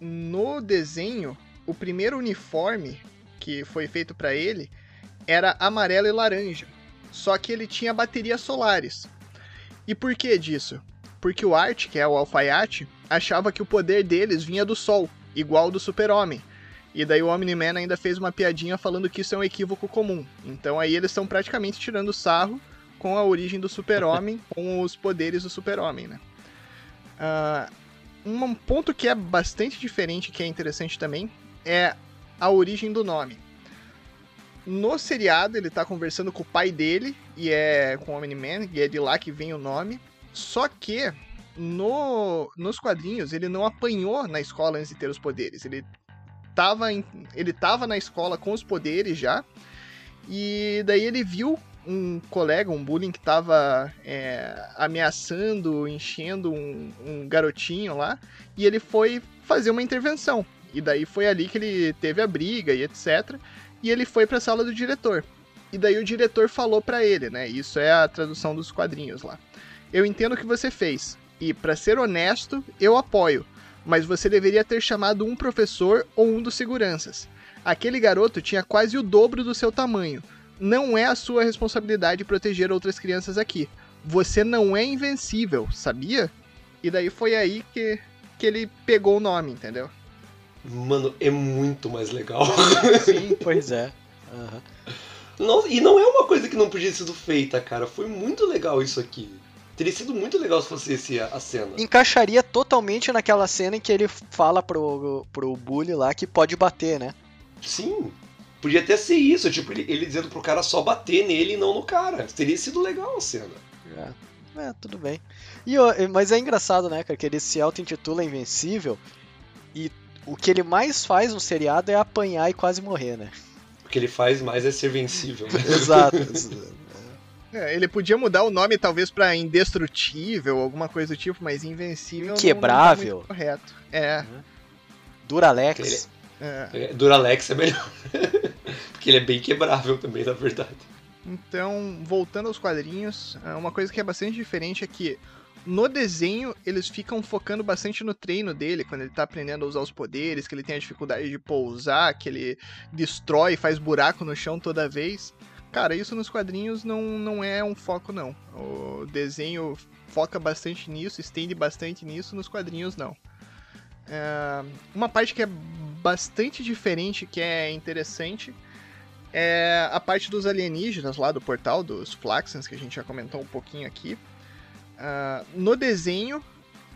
no desenho o primeiro uniforme que foi feito para ele era amarelo e laranja. Só que ele tinha baterias solares. E por que disso? Porque o Art, que é o alfaiate, achava que o poder deles vinha do Sol, igual do Super-Homem. E daí o Omni-Man ainda fez uma piadinha falando que isso é um equívoco comum. Então aí eles estão praticamente tirando sarro com a origem do Super-Homem, com os poderes do Super-Homem, né? Uh, um ponto que é bastante diferente, que é interessante também, é a origem do nome. No seriado, ele tá conversando com o pai dele, e é com o Omni-Man, e é de lá que vem o nome. Só que no, nos quadrinhos ele não apanhou na escola antes de ter os poderes. Ele tava, em, ele tava na escola com os poderes já. E daí ele viu um colega, um bullying que tava é, ameaçando, enchendo um, um garotinho lá, e ele foi fazer uma intervenção. E daí foi ali que ele teve a briga e etc. E ele foi para a sala do diretor. E daí o diretor falou para ele, né? Isso é a tradução dos quadrinhos lá. Eu entendo o que você fez e para ser honesto, eu apoio, mas você deveria ter chamado um professor ou um dos seguranças. Aquele garoto tinha quase o dobro do seu tamanho. Não é a sua responsabilidade proteger outras crianças aqui. Você não é invencível, sabia? E daí foi aí que, que ele pegou o nome, entendeu? Mano, é muito mais legal. Sim, pois é. Uhum. Não, e não é uma coisa que não podia ter sido feita, cara. Foi muito legal isso aqui. Teria sido muito legal se fosse esse a cena. Encaixaria totalmente naquela cena em que ele fala pro, pro Bully lá que pode bater, né? Sim. Podia até ser isso, tipo, ele, ele dizendo pro cara só bater nele e não no cara. Teria sido legal a cena. É, é tudo bem. E, mas é engraçado, né, cara, que ele se auto-intitula Invencível e o que ele mais faz no seriado é apanhar e quase morrer, né? O que ele faz mais é ser vencível. Né? Exato. É, ele podia mudar o nome talvez para indestrutível, alguma coisa do tipo, mas invencível. Inquebrável. Não, não tá correto. É. Uhum. Duralex. Ele... É. é. Duralex é melhor. Porque ele é bem quebrável também, na verdade. Então, voltando aos quadrinhos, é, uma coisa que é bastante diferente é que no desenho eles ficam focando bastante no treino dele, quando ele tá aprendendo a usar os poderes, que ele tem a dificuldade de pousar, que ele destrói, faz buraco no chão toda vez. Cara, isso nos quadrinhos não, não é um foco, não. O desenho foca bastante nisso, estende bastante nisso, nos quadrinhos não. É, uma parte que é bastante diferente, que é interessante, é a parte dos alienígenas lá do portal, dos Flaxens, que a gente já comentou um pouquinho aqui. Uh, no desenho,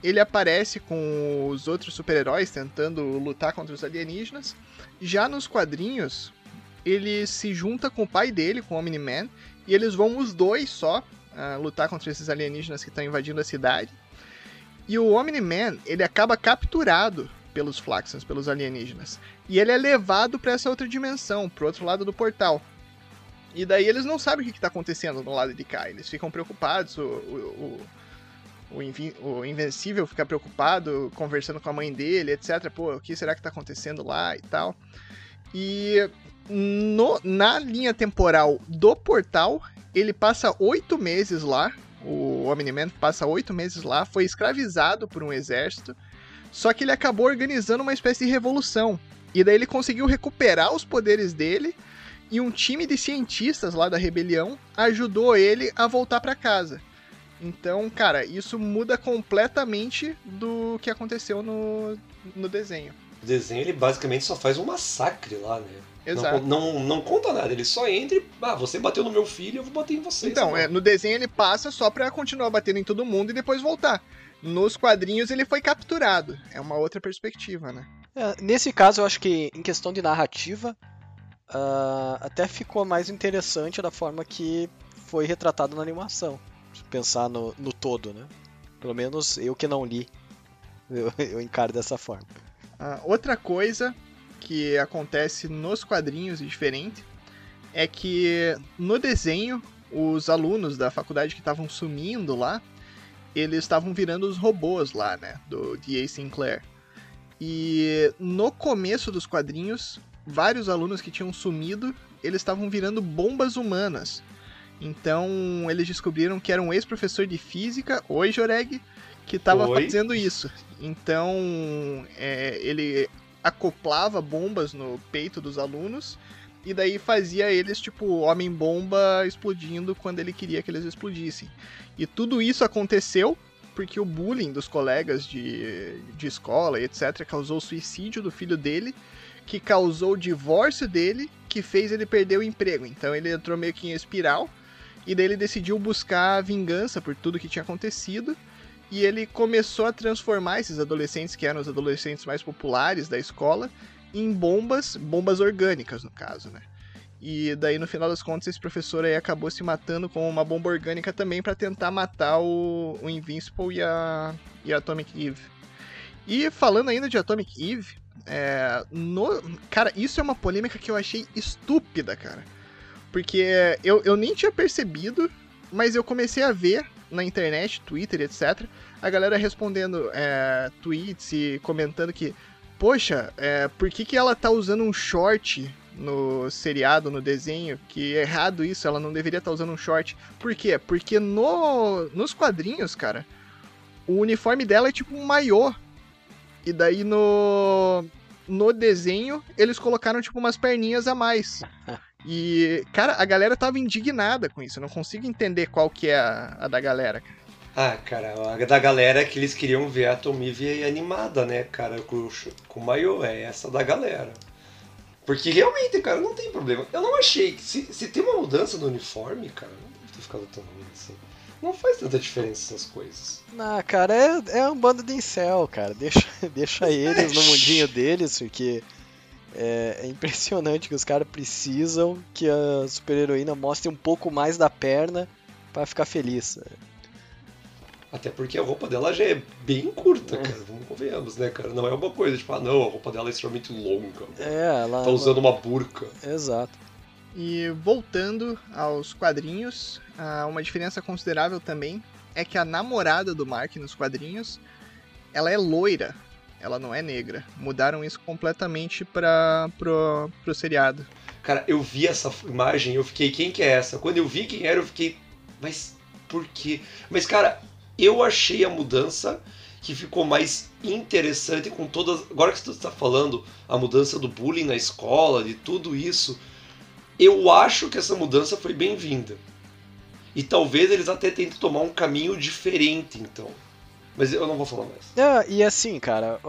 ele aparece com os outros super-heróis tentando lutar contra os alienígenas. Já nos quadrinhos, ele se junta com o pai dele, com o Omni-Man, e eles vão os dois só uh, lutar contra esses alienígenas que estão invadindo a cidade. E o Omni-Man, ele acaba capturado pelos Flaxons, pelos alienígenas. E ele é levado para essa outra dimensão, pro outro lado do portal. E daí eles não sabem o que está acontecendo no lado de cá. Eles ficam preocupados, o, o, o, o, Invencível fica preocupado, conversando com a mãe dele, etc. Pô, o que será que está acontecendo lá e tal. E no, na linha temporal do portal, ele passa oito meses lá. O Omni-Man passa oito meses lá, foi escravizado por um exército. Só que ele acabou organizando uma espécie de revolução. E daí ele conseguiu recuperar os poderes dele. E um time de cientistas lá da rebelião ajudou ele a voltar para casa. Então, cara, isso muda completamente do que aconteceu no, no desenho. O desenho ele basicamente só faz um massacre lá, né? Exato. Não, não, não conta nada, ele só entra e. Ah, você bateu no meu filho, eu vou bater em você. Então, é, no desenho ele passa só pra continuar batendo em todo mundo e depois voltar. Nos quadrinhos ele foi capturado. É uma outra perspectiva, né? É, nesse caso, eu acho que em questão de narrativa, uh, até ficou mais interessante da forma que foi retratado na animação. Se pensar no, no todo, né? Pelo menos eu que não li, eu, eu encaro dessa forma. Uh, outra coisa que acontece nos quadrinhos e diferente é que no desenho os alunos da faculdade que estavam sumindo lá, eles estavam virando os robôs lá, né, do D.A. Sinclair. E no começo dos quadrinhos, vários alunos que tinham sumido, eles estavam virando bombas humanas. Então, eles descobriram que era um ex-professor de física, oi Joreg, que estava fazendo isso. Então, é, ele acoplava bombas no peito dos alunos e daí fazia eles tipo homem-bomba explodindo quando ele queria que eles explodissem. E tudo isso aconteceu porque o bullying dos colegas de, de escola etc. causou o suicídio do filho dele, que causou o divórcio dele, que fez ele perder o emprego. Então ele entrou meio que em espiral e daí ele decidiu buscar vingança por tudo que tinha acontecido e ele começou a transformar esses adolescentes, que eram os adolescentes mais populares da escola, em bombas, bombas orgânicas no caso, né? E daí no final das contas esse professor aí acabou se matando com uma bomba orgânica também para tentar matar o, o Invincible e a, e a Atomic Eve. E falando ainda de Atomic Eve, é, no, cara, isso é uma polêmica que eu achei estúpida, cara. Porque eu, eu nem tinha percebido, mas eu comecei a ver na internet, Twitter, etc., a galera respondendo é, tweets e comentando que, poxa, é, por que, que ela tá usando um short no seriado, no desenho? Que é errado isso, ela não deveria estar tá usando um short. Por quê? Porque no, nos quadrinhos, cara, o uniforme dela é tipo um maiô. E daí no, no desenho eles colocaram tipo umas perninhas a mais. E, cara, a galera tava indignada com isso. Eu não consigo entender qual que é a, a da galera. Ah, cara, a da galera é que eles queriam ver a Tomivia animada, né, cara, com, com o maiô. É essa da galera. Porque realmente, cara, não tem problema. Eu não achei que se, se tem uma mudança no uniforme, cara, não deve ter ficado tão ruim assim. Não faz tanta diferença essas coisas. Não, cara, é, é um bando de incel, cara. Deixa, deixa eles no mundinho deles, porque é, é impressionante que os caras precisam que a super-heroína mostre um pouco mais da perna para ficar feliz. Até porque a roupa dela já é bem curta, é. cara. Vamos convenhamos, né, cara? Não é uma coisa tipo, ah, não, a roupa dela é extremamente longa. É, ela. Tá usando uma burca. Exato. E voltando aos quadrinhos, uma diferença considerável também é que a namorada do Mark nos quadrinhos, ela é loira ela não é negra. Mudaram isso completamente para pro, pro seriado. Cara, eu vi essa imagem eu fiquei, quem que é essa? Quando eu vi quem era, eu fiquei, mas por quê? Mas, cara, eu achei a mudança que ficou mais interessante com todas. Agora que você está falando, a mudança do bullying na escola, de tudo isso, eu acho que essa mudança foi bem-vinda. E talvez eles até tentem tomar um caminho diferente, então. Mas eu não vou falar mais. É, e assim, cara,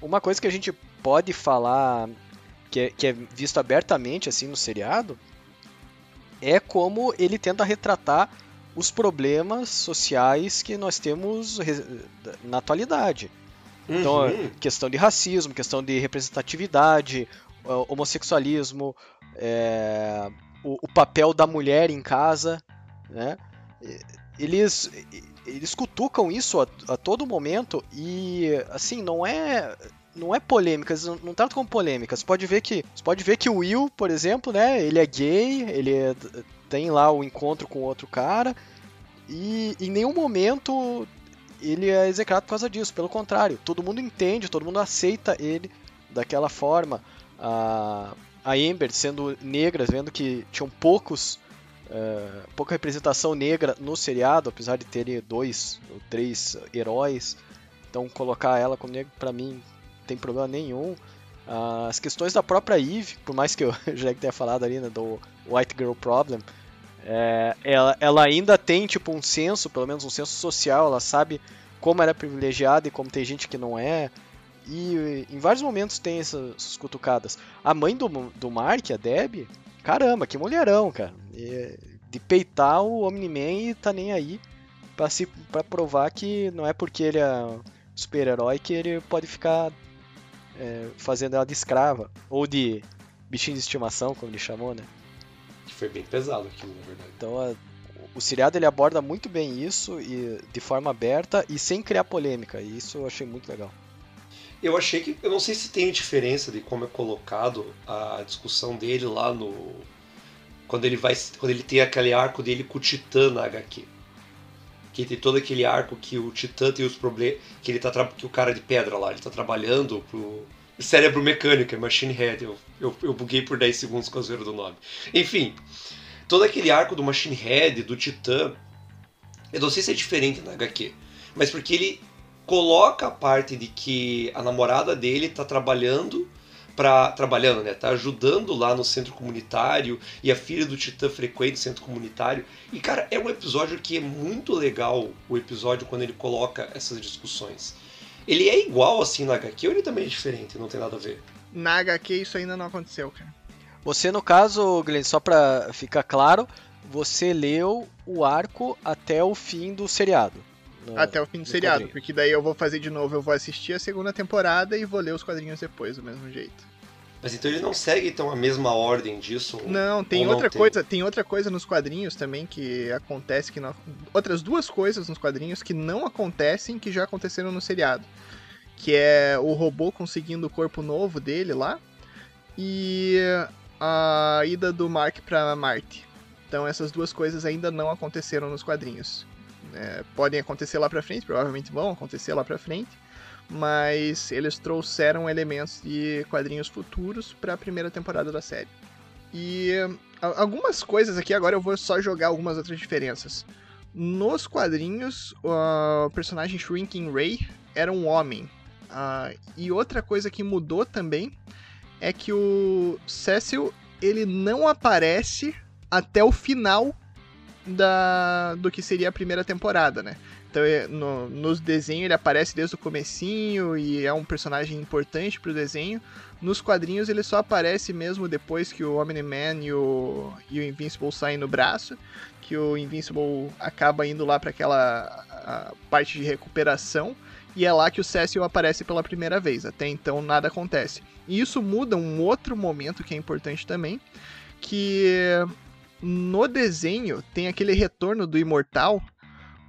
uma coisa que a gente pode falar, que é, que é visto abertamente assim no seriado, é como ele tenta retratar os problemas sociais que nós temos na atualidade. Então, uhum. questão de racismo, questão de representatividade, homossexualismo, é, o, o, papel da mulher em casa, né? Eles eles cutucam isso a, a, todo momento e assim não é não é polêmicas, não, tratam como polêmicas. Você pode ver que você pode ver que o Will, por exemplo, né, ele é gay, ele é, tem lá o encontro com outro cara e em nenhum momento ele é execrado por causa disso. Pelo contrário, todo mundo entende, todo mundo aceita ele daquela forma. A, a Amber sendo negra, vendo que tinham poucos uh, pouca representação negra no seriado, apesar de terem dois ou três heróis. Então colocar ela como negra para mim não tem problema nenhum. Uh, as questões da própria Eve, por mais que eu já tenha falado ali né, do White Girl Problem, é, ela, ela, ainda tem tipo um senso, pelo menos um senso social, ela sabe como ela é privilegiada e como tem gente que não é. E em vários momentos tem essas, essas cutucadas. A mãe do, do Mark, a Debbie, caramba, que mulherão, cara. E, de peitar o Omni-Man e tá nem aí pra, se, pra provar que não é porque ele é super-herói que ele pode ficar é, fazendo ela de escrava. Ou de bichinho de estimação, como ele chamou, né? Que foi bem pesado aquilo, na verdade. Então a, o seriado ele aborda muito bem isso e de forma aberta e sem criar polêmica. E isso eu achei muito legal. Eu achei que. Eu não sei se tem diferença de como é colocado a discussão dele lá no. Quando ele vai. Quando ele tem aquele arco dele com o Titã na HQ. Que tem todo aquele arco que o Titã tem os problemas. Que ele tá que o cara de pedra lá, ele tá trabalhando pro. Cérebro mecânico, é Machine Head. Eu, eu, eu buguei por 10 segundos com a zoeira do nome. Enfim, todo aquele arco do Machine Head, do Titã. Eu não sei se é diferente na HQ. Mas porque ele coloca a parte de que a namorada dele tá trabalhando para trabalhando, né? Tá ajudando lá no centro comunitário e a filha do Titã frequenta o centro comunitário. E cara, é um episódio que é muito legal, o episódio quando ele coloca essas discussões. Ele é igual assim na HQ ou ele também é diferente, não tem nada a ver? Na HQ isso ainda não aconteceu, cara. Você no caso, Glenn, só para ficar claro, você leu o arco até o fim do seriado. No, Até o fim do seriado, quadrinho. porque daí eu vou fazer de novo, eu vou assistir a segunda temporada e vou ler os quadrinhos depois, do mesmo jeito. Mas então ele não segue então a mesma ordem disso? Não, tem outra não coisa, tem? tem? outra coisa nos quadrinhos também que acontece que não, outras duas coisas nos quadrinhos que não acontecem que já aconteceram no seriado, que é o robô conseguindo o corpo novo dele lá e a ida do Mark para Marte. Então essas duas coisas ainda não aconteceram nos quadrinhos. É, podem acontecer lá pra frente, provavelmente vão acontecer lá pra frente, mas eles trouxeram elementos de quadrinhos futuros para a primeira temporada da série. E algumas coisas aqui agora eu vou só jogar algumas outras diferenças. Nos quadrinhos, o personagem Shrinking Ray era um homem. Uh, e outra coisa que mudou também é que o Cecil ele não aparece até o final da do que seria a primeira temporada, né? Então, é, no, nos desenhos ele aparece desde o comecinho e é um personagem importante pro desenho. Nos quadrinhos ele só aparece mesmo depois que o Omni-Man e o, e o Invincible saem no braço, que o Invincible acaba indo lá para aquela parte de recuperação e é lá que o Cecil aparece pela primeira vez. Até então nada acontece. E isso muda um outro momento que é importante também, que no desenho tem aquele retorno do Imortal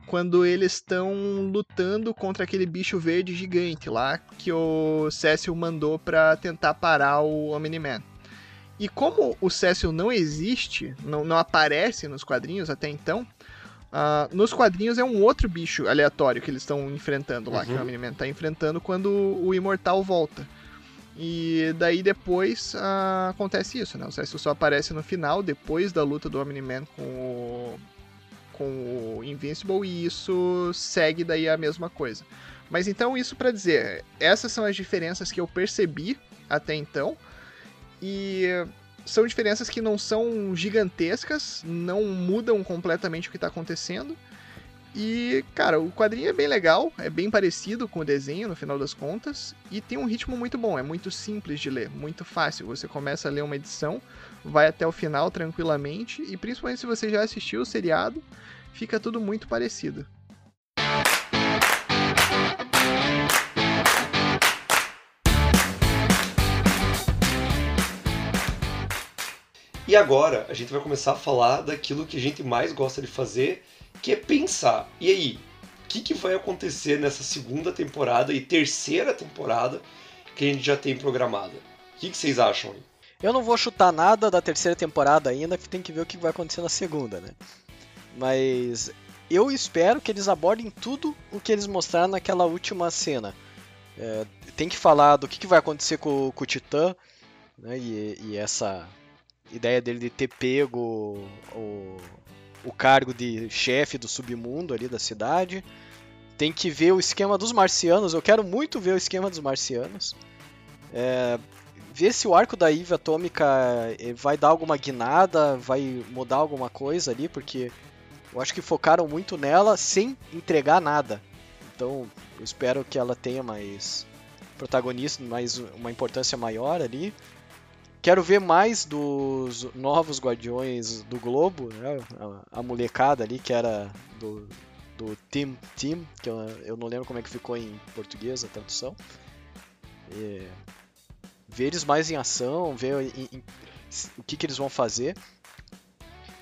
quando eles estão lutando contra aquele bicho verde gigante lá que o Cecil mandou para tentar parar o Omni-Man. E como o Cecil não existe, não, não aparece nos quadrinhos até então, uh, nos quadrinhos é um outro bicho aleatório que eles estão enfrentando lá, uhum. que o uhum. Omni-Man está enfrentando quando o Imortal volta. E daí depois uh, acontece isso, né? O Cecil só aparece no final, depois da luta do Omni-Man com o, com o Invincible, e isso segue daí a mesma coisa. Mas então, isso para dizer, essas são as diferenças que eu percebi até então, e são diferenças que não são gigantescas, não mudam completamente o que está acontecendo, e, cara, o quadrinho é bem legal, é bem parecido com o desenho no final das contas, e tem um ritmo muito bom, é muito simples de ler, muito fácil. Você começa a ler uma edição, vai até o final tranquilamente, e principalmente se você já assistiu o seriado, fica tudo muito parecido. E agora a gente vai começar a falar daquilo que a gente mais gosta de fazer, que é pensar. E aí, o que, que vai acontecer nessa segunda temporada e terceira temporada que a gente já tem programada? O que, que vocês acham aí? Eu não vou chutar nada da terceira temporada ainda, que tem que ver o que vai acontecer na segunda, né? Mas eu espero que eles abordem tudo o que eles mostraram naquela última cena. É, tem que falar do que, que vai acontecer com, com o Titã, né? E, e, essa ideia dele de ter pego o, o cargo de chefe do submundo ali da cidade. Tem que ver o esquema dos marcianos. Eu quero muito ver o esquema dos marcianos. É, ver se o arco da Eve Atômica eh, vai dar alguma guinada, vai mudar alguma coisa ali, porque eu acho que focaram muito nela sem entregar nada. Então eu espero que ela tenha mais protagonismo, mais uma importância maior ali. Quero ver mais dos novos Guardiões do Globo, né? a, molecada ali que era do, do Team Team, que eu, eu, não lembro como é que ficou em português a tradução. E, ver eles mais em ação, ver em, em, o que, que eles vão fazer.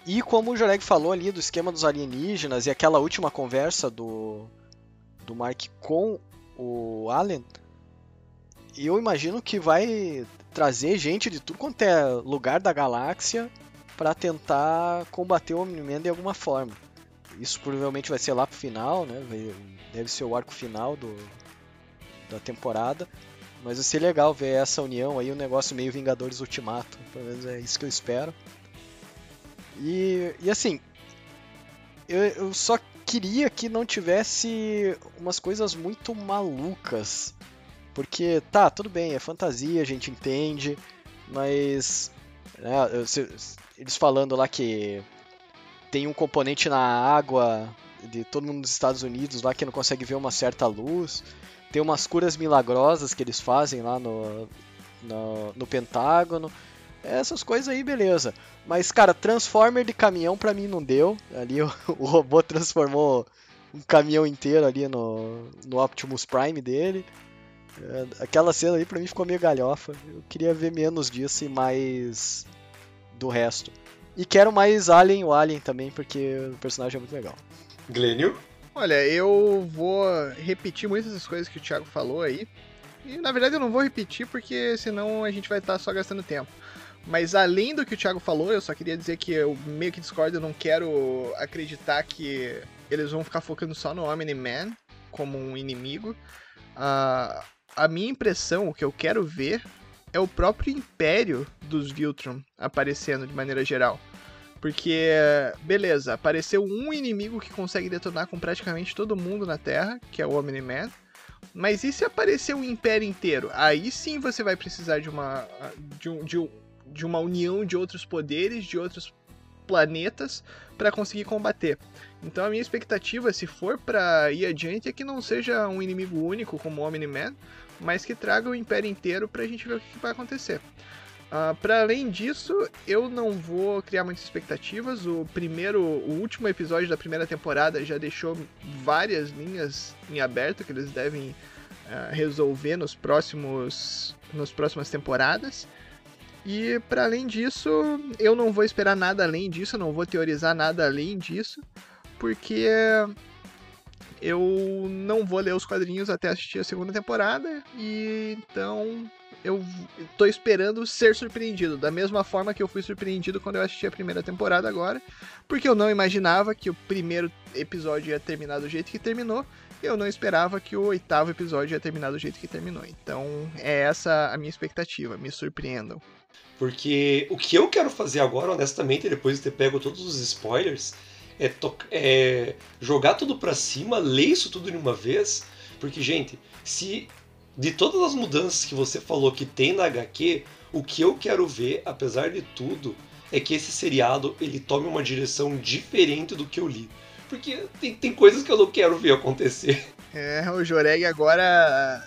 E como o Joreg falou ali do esquema dos alienígenas e aquela última conversa do, do Mark com o Allen, eu imagino que vai trazer gente de tudo quanto é lugar da galáxia para tentar combater o Omni-Man de alguma forma. Isso provavelmente vai ser lá pro final, né? deve ser o arco final do, da temporada. Mas vai ser legal ver essa união aí, um negócio meio Vingadores Ultimato. Pelo menos é isso que eu espero. E, e assim, eu, eu só queria que não tivesse umas coisas muito malucas porque, tá, tudo bem, é fantasia, a gente entende, mas. Né, eles falando lá que tem um componente na água de todo mundo dos Estados Unidos lá que não consegue ver uma certa luz. Tem umas curas milagrosas que eles fazem lá no, no, no Pentágono. Essas coisas aí, beleza. Mas, cara, Transformer de caminhão pra mim não deu. Ali o, o robô transformou um caminhão inteiro ali no, no Optimus Prime dele. É, aquela cena aí pra mim ficou meio galhofa. Eu queria ver menos disso e mais do resto. E quero mais Alien o Alien também, porque o personagem é muito legal. Glênio? Olha, eu vou repetir muitas das coisas que o Thiago falou aí. E na verdade eu não vou repetir porque senão a gente vai estar só gastando tempo. Mas além do que o Thiago falou, eu só queria dizer que eu meio que discordo, eu não quero acreditar que eles vão ficar focando só no Omni-Man como um inimigo. Uh, a minha impressão, o que eu quero ver, é o próprio império dos Viltrum aparecendo de maneira geral. Porque, beleza, apareceu um inimigo que consegue detonar com praticamente todo mundo na Terra, que é o Omni-Man. Mas e se aparecer o Império inteiro? Aí sim você vai precisar de uma, de, um, de, um, de uma união de outros poderes, de outros planetas, para conseguir combater. Então a minha expectativa, se for para ir adiante, é que não seja um inimigo único como o Omni-Man, mas que traga o Império inteiro pra gente ver o que vai acontecer. Uh, para além disso, eu não vou criar muitas expectativas. O primeiro, o último episódio da primeira temporada já deixou várias linhas em aberto que eles devem uh, resolver nos próximos, nos próximas temporadas. E para além disso, eu não vou esperar nada além disso, não vou teorizar nada além disso, porque eu não vou ler os quadrinhos até assistir a segunda temporada, e então eu tô esperando ser surpreendido, da mesma forma que eu fui surpreendido quando eu assisti a primeira temporada agora, porque eu não imaginava que o primeiro episódio ia terminar do jeito que terminou, eu não esperava que o oitavo episódio ia terminar do jeito que terminou. Então é essa a minha expectativa, me surpreendam. Porque o que eu quero fazer agora, honestamente, depois de ter pego todos os spoilers, é, é jogar tudo pra cima, ler isso tudo de uma vez. Porque, gente, se de todas as mudanças que você falou que tem na HQ, o que eu quero ver, apesar de tudo, é que esse seriado ele tome uma direção diferente do que eu li. Porque tem, tem coisas que eu não quero ver acontecer. É, o Joreg agora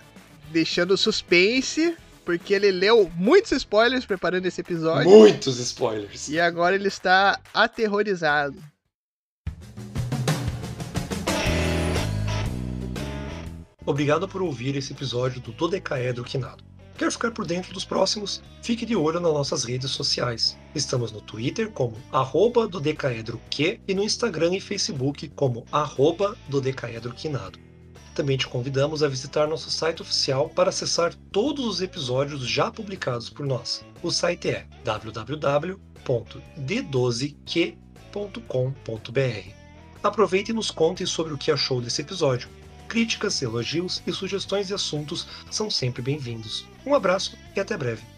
deixando suspense, porque ele leu muitos spoilers preparando esse episódio. Muitos spoilers. E agora ele está aterrorizado. Obrigado por ouvir esse episódio do Dodecaedro Quinado. Quer ficar por dentro dos próximos? Fique de olho nas nossas redes sociais. Estamos no Twitter como arroba dodecaedroq e no Instagram e Facebook como arroba dodecaedroquinado. Também te convidamos a visitar nosso site oficial para acessar todos os episódios já publicados por nós. O site é www.d12q.com.br. Aproveite e nos conte sobre o que achou desse episódio Críticas, elogios e sugestões de assuntos são sempre bem-vindos. Um abraço e até breve.